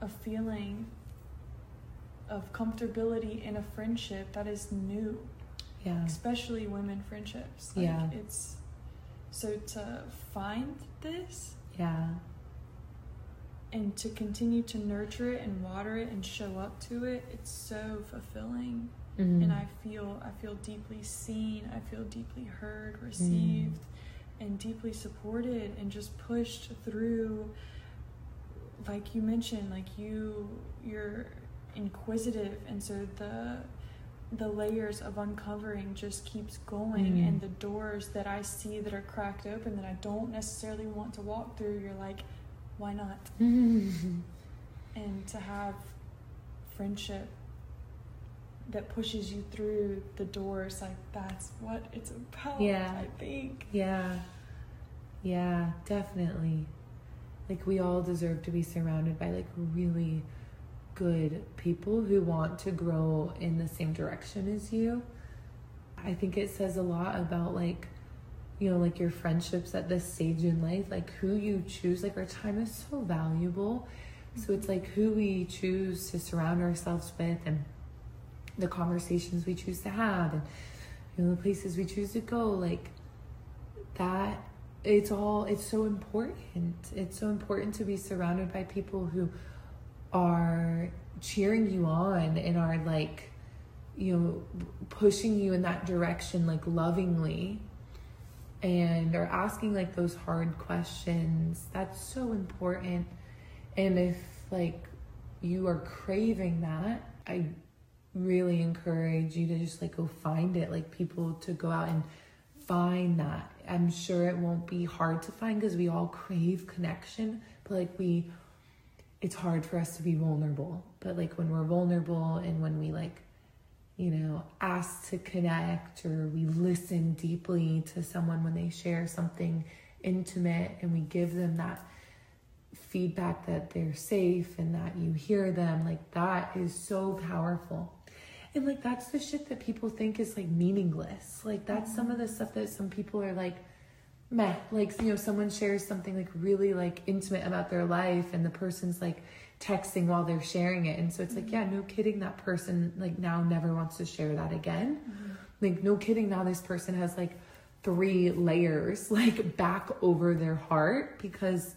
[SPEAKER 1] a feeling of comfortability in a friendship that is new.
[SPEAKER 2] Yeah.
[SPEAKER 1] Especially women friendships. Like,
[SPEAKER 2] yeah.
[SPEAKER 1] It's so to find this.
[SPEAKER 2] Yeah
[SPEAKER 1] and to continue to nurture it and water it and show up to it it's so fulfilling mm-hmm. and i feel i feel deeply seen i feel deeply heard received mm-hmm. and deeply supported and just pushed through like you mentioned like you you're inquisitive and so the the layers of uncovering just keeps going mm. and the doors that i see that are cracked open that i don't necessarily want to walk through you're like why not? and to have friendship that pushes you through the doors, like that's what it's about.
[SPEAKER 2] Yeah.
[SPEAKER 1] I think.
[SPEAKER 2] Yeah. Yeah, definitely. Like we all deserve to be surrounded by like really good people who want to grow in the same direction as you. I think it says a lot about like you know, like your friendships at this stage in life, like who you choose, like our time is so valuable. So it's mm-hmm. like who we choose to surround ourselves with and the conversations we choose to have and you know the places we choose to go, like that it's all it's so important. It's so important to be surrounded by people who are cheering you on and are like you know pushing you in that direction like lovingly and are asking like those hard questions. That's so important. And if like you are craving that, I really encourage you to just like go find it. Like people to go out and find that. I'm sure it won't be hard to find because we all crave connection, but like we, it's hard for us to be vulnerable. But like when we're vulnerable and when we like, you know, ask to connect or we listen deeply to someone when they share something intimate and we give them that feedback that they're safe and that you hear them, like that is so powerful. And like that's the shit that people think is like meaningless. Like that's some of the stuff that some people are like, meh. Like you know, someone shares something like really like intimate about their life, and the person's like texting while they're sharing it, and so it's like, yeah, no kidding, that person like now never wants to share that again. Mm-hmm. Like no kidding, now this person has like three layers like back over their heart because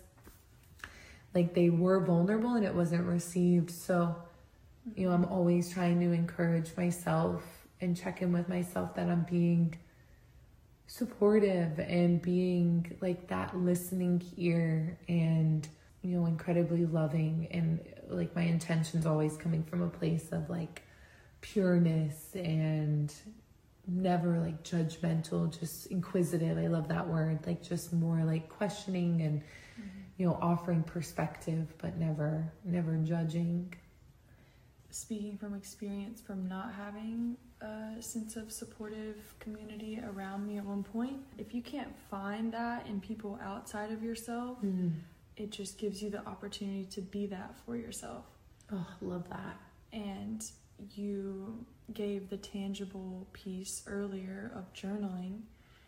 [SPEAKER 2] like they were vulnerable and it wasn't received. So you know, I'm always trying to encourage myself and check in with myself that I'm being supportive and being like that listening ear and you know incredibly loving. And like my intentions always coming from a place of like pureness and never like judgmental just inquisitive. I love that word. Like just more like questioning and mm-hmm. you know offering perspective but never never judging
[SPEAKER 1] speaking from experience from not having a sense of supportive community around me at one point. If you can't find that in people outside of yourself mm. it just gives you the opportunity to be that for yourself.
[SPEAKER 2] Oh love that.
[SPEAKER 1] And you gave the tangible piece earlier of journaling.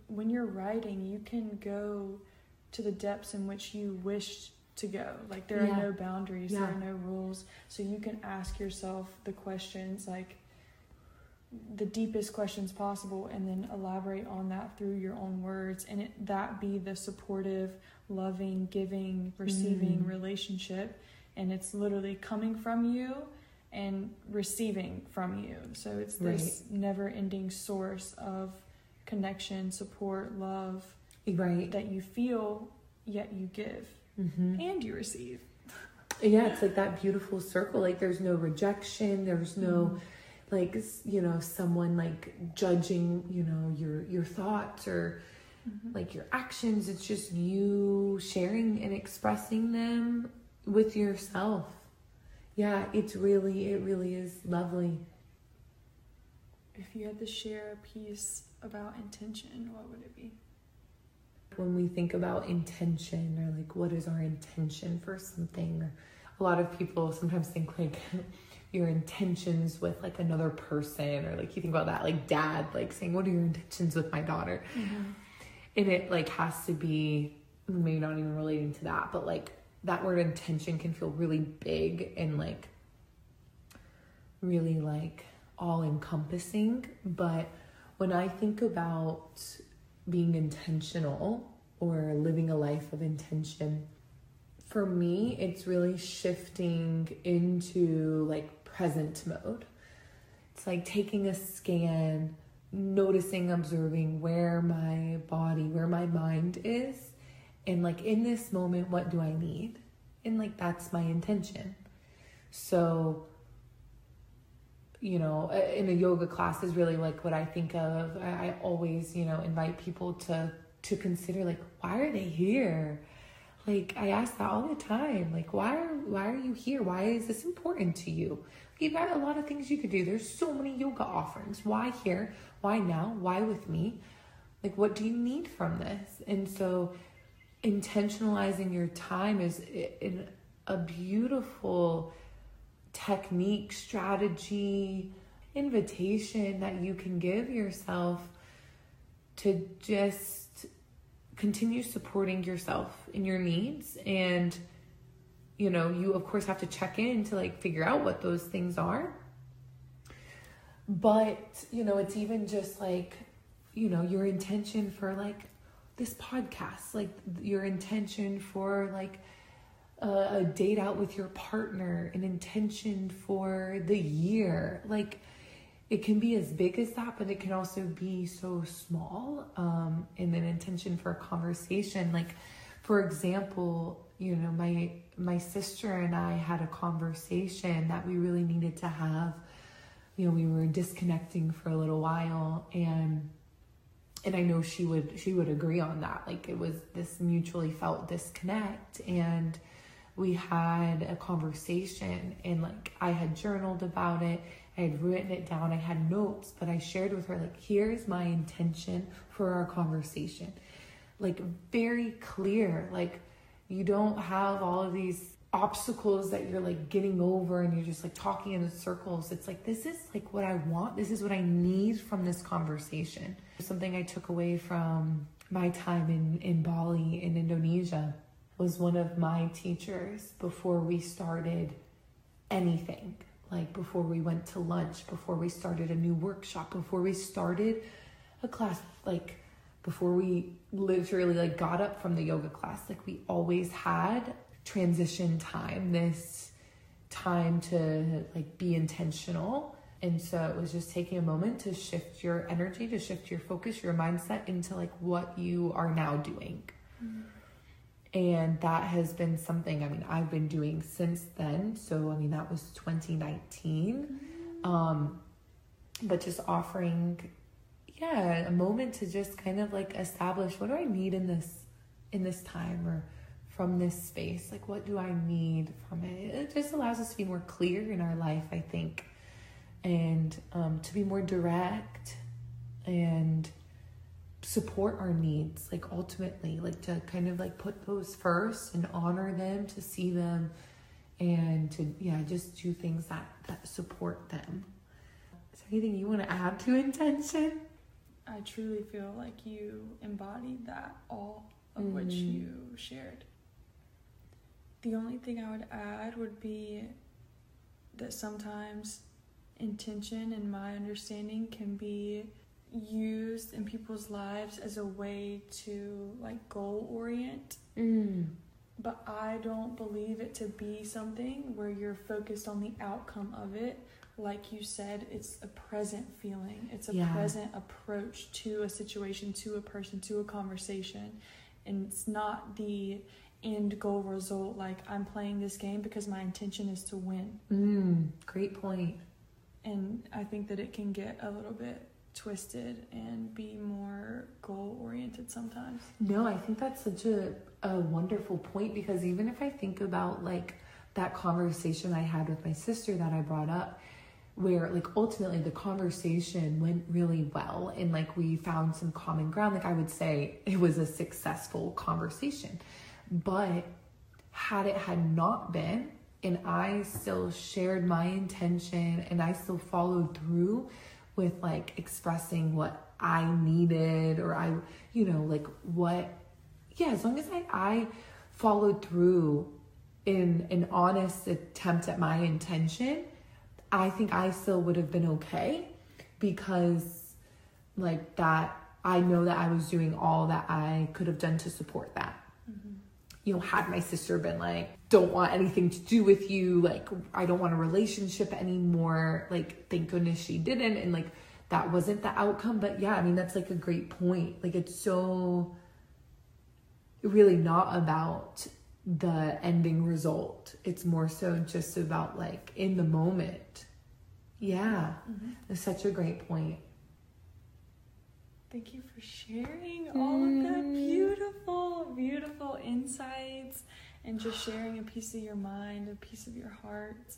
[SPEAKER 1] When you're writing you can go to the depths in which you wish to go. Like there yeah. are no boundaries, yeah. there are no rules. So you can ask yourself the questions like the deepest questions possible and then elaborate on that through your own words and it, that be the supportive, loving, giving, receiving mm. relationship and it's literally coming from you and receiving from you. So it's this right. never-ending source of connection, support, love
[SPEAKER 2] right
[SPEAKER 1] that you feel yet you give mm-hmm. and you receive.
[SPEAKER 2] Yeah, it's like that beautiful circle. Like there's no rejection. There's no mm-hmm. like you know someone like judging you know your your thoughts or mm-hmm. like your actions. It's just you sharing and expressing them with yourself. Yeah, it's really it really is lovely.
[SPEAKER 1] If you had to share a piece about intention, what would it be?
[SPEAKER 2] When we think about intention or like what is our intention for something? A lot of people sometimes think like your intentions with like another person or like you think about that like dad like saying what are your intentions with my daughter? Mm-hmm. and it like has to be maybe not even relating to that but like that word intention can feel really big and like really like all encompassing but when i think about being intentional or living a life of intention. For me, it's really shifting into like present mode. It's like taking a scan, noticing, observing where my body, where my mind is, and like in this moment, what do I need? And like that's my intention. So, you know, in a yoga class is really like what I think of. I, I always, you know, invite people to to consider like why are they here? Like I ask that all the time. Like why are why are you here? Why is this important to you? You've got a lot of things you could do. There's so many yoga offerings. Why here? Why now? Why with me? Like what do you need from this? And so intentionalizing your time is in a beautiful technique, strategy, invitation that you can give yourself to just continue supporting yourself in your needs. And you know you of course have to check in to like figure out what those things are. But you know it's even just like you know your intention for like this podcast like your intention for like a, date out with your partner an intention for the year like it can be as big as that, but it can also be so small um, in an intention for a conversation. Like, for example, you know, my my sister and I had a conversation that we really needed to have. You know, we were disconnecting for a little while and and I know she would she would agree on that. Like it was this mutually felt disconnect and we had a conversation and like I had journaled about it. I had written it down. I had notes, but I shared with her like here's my intention for our conversation. Like very clear. Like you don't have all of these obstacles that you're like getting over and you're just like talking in circles. It's like, this is like what I want. This is what I need from this conversation. Something I took away from my time in, in Bali in Indonesia was one of my teachers before we started anything. Like before we went to lunch, before we started a new workshop, before we started a class, like before we literally like got up from the yoga class, like we always had transition time, this time to like be intentional. And so it was just taking a moment to shift your energy, to shift your focus, your mindset into like what you are now doing. Mm-hmm. And that has been something, I mean, I've been doing since then. So, I mean, that was 2019. Mm-hmm. Um, but just offering, yeah, a moment to just kind of like establish what do I need in this in this time or from this space? Like, what do I need from it? It just allows us to be more clear in our life, I think, and um, to be more direct and support our needs, like, ultimately, like, to kind of like put those first and honor them, to see them, and to, yeah, just do things that, that support them. Is there anything you want to add to intention?
[SPEAKER 1] I truly feel like you embodied that all of mm. which you shared. The only thing I would add would be that sometimes intention, in my understanding, can be used in people's lives as a way to like goal orient. Mm. But I don't believe it to be something where you're focused on the outcome of it. Like you said, it's a present feeling, it's a yeah. present approach to a situation, to a person, to a conversation. And it's not the end goal result like i'm playing this game because my intention is to win
[SPEAKER 2] mm, great point.
[SPEAKER 1] point and i think that it can get a little bit twisted and be more goal oriented sometimes?
[SPEAKER 2] No i think that's such a, a wonderful point because even if i think about like that conversation i had with my sister that i brought up where like ultimately the conversation went really well and like we found some common ground like i would say it was a successful conversation. But had it had not been, and I still shared my intention and I still followed through with like expressing what I needed or I, you know, like what, yeah, as long as I, I followed through in an honest attempt at my intention, I think I still would have been okay because like that, I know that I was doing all that I could have done to support that. Mm-hmm. You know, had my sister been like, don't want anything to do with you, like, I don't want a relationship anymore, like, thank goodness she didn't. And like, that wasn't the outcome. But yeah, I mean, that's like a great point. Like, it's so really not about the ending result, it's more so just about like in the moment. Yeah, mm-hmm. that's such a great point.
[SPEAKER 1] Thank you for sharing all of that mm. beautiful, beautiful insights and just sharing a piece of your mind, a piece of your heart.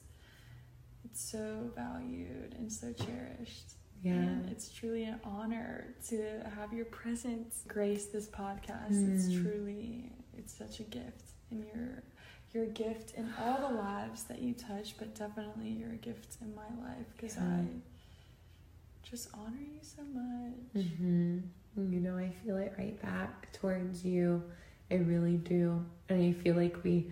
[SPEAKER 1] It's so valued and so cherished. Yeah. And it's truly an honor to have your presence grace this podcast. Mm. It's truly it's such a gift. And you're you're a gift in all the lives that you touch, but definitely you're a gift in my life because yeah. I just honor you so much.
[SPEAKER 2] Mm-hmm. You know, I feel it right back towards you. I really do. And I feel like we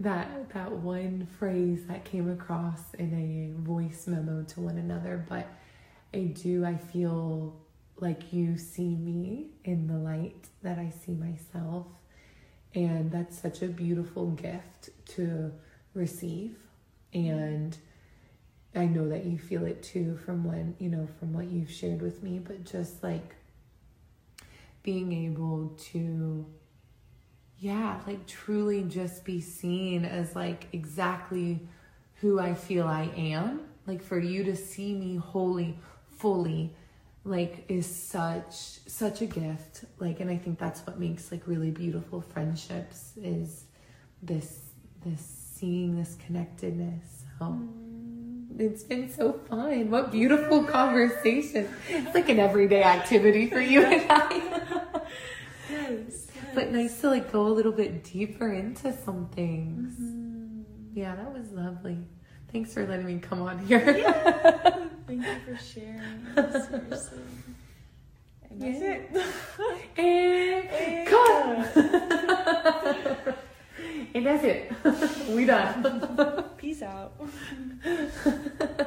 [SPEAKER 2] that that one phrase that came across in a voice memo to one another, but I do I feel like you see me in the light that I see myself. And that's such a beautiful gift to receive. And I know that you feel it too from when, you know, from what you've shared with me, but just like being able to yeah, like truly just be seen as like exactly who I feel I am. Like for you to see me wholly, fully, like is such such a gift. Like and I think that's what makes like really beautiful friendships is this this seeing this connectedness. So mm. it's been so fun. What beautiful conversation. It's like an everyday activity for you and I. yes but nice to like go a little bit deeper into some things. Mm-hmm. Yeah, that was lovely. Thanks for letting me come on here.
[SPEAKER 1] Yeah. Thank you for sharing. Seriously. And that's yeah. it.
[SPEAKER 2] and, and cut. and that's it. we done.
[SPEAKER 1] Peace out.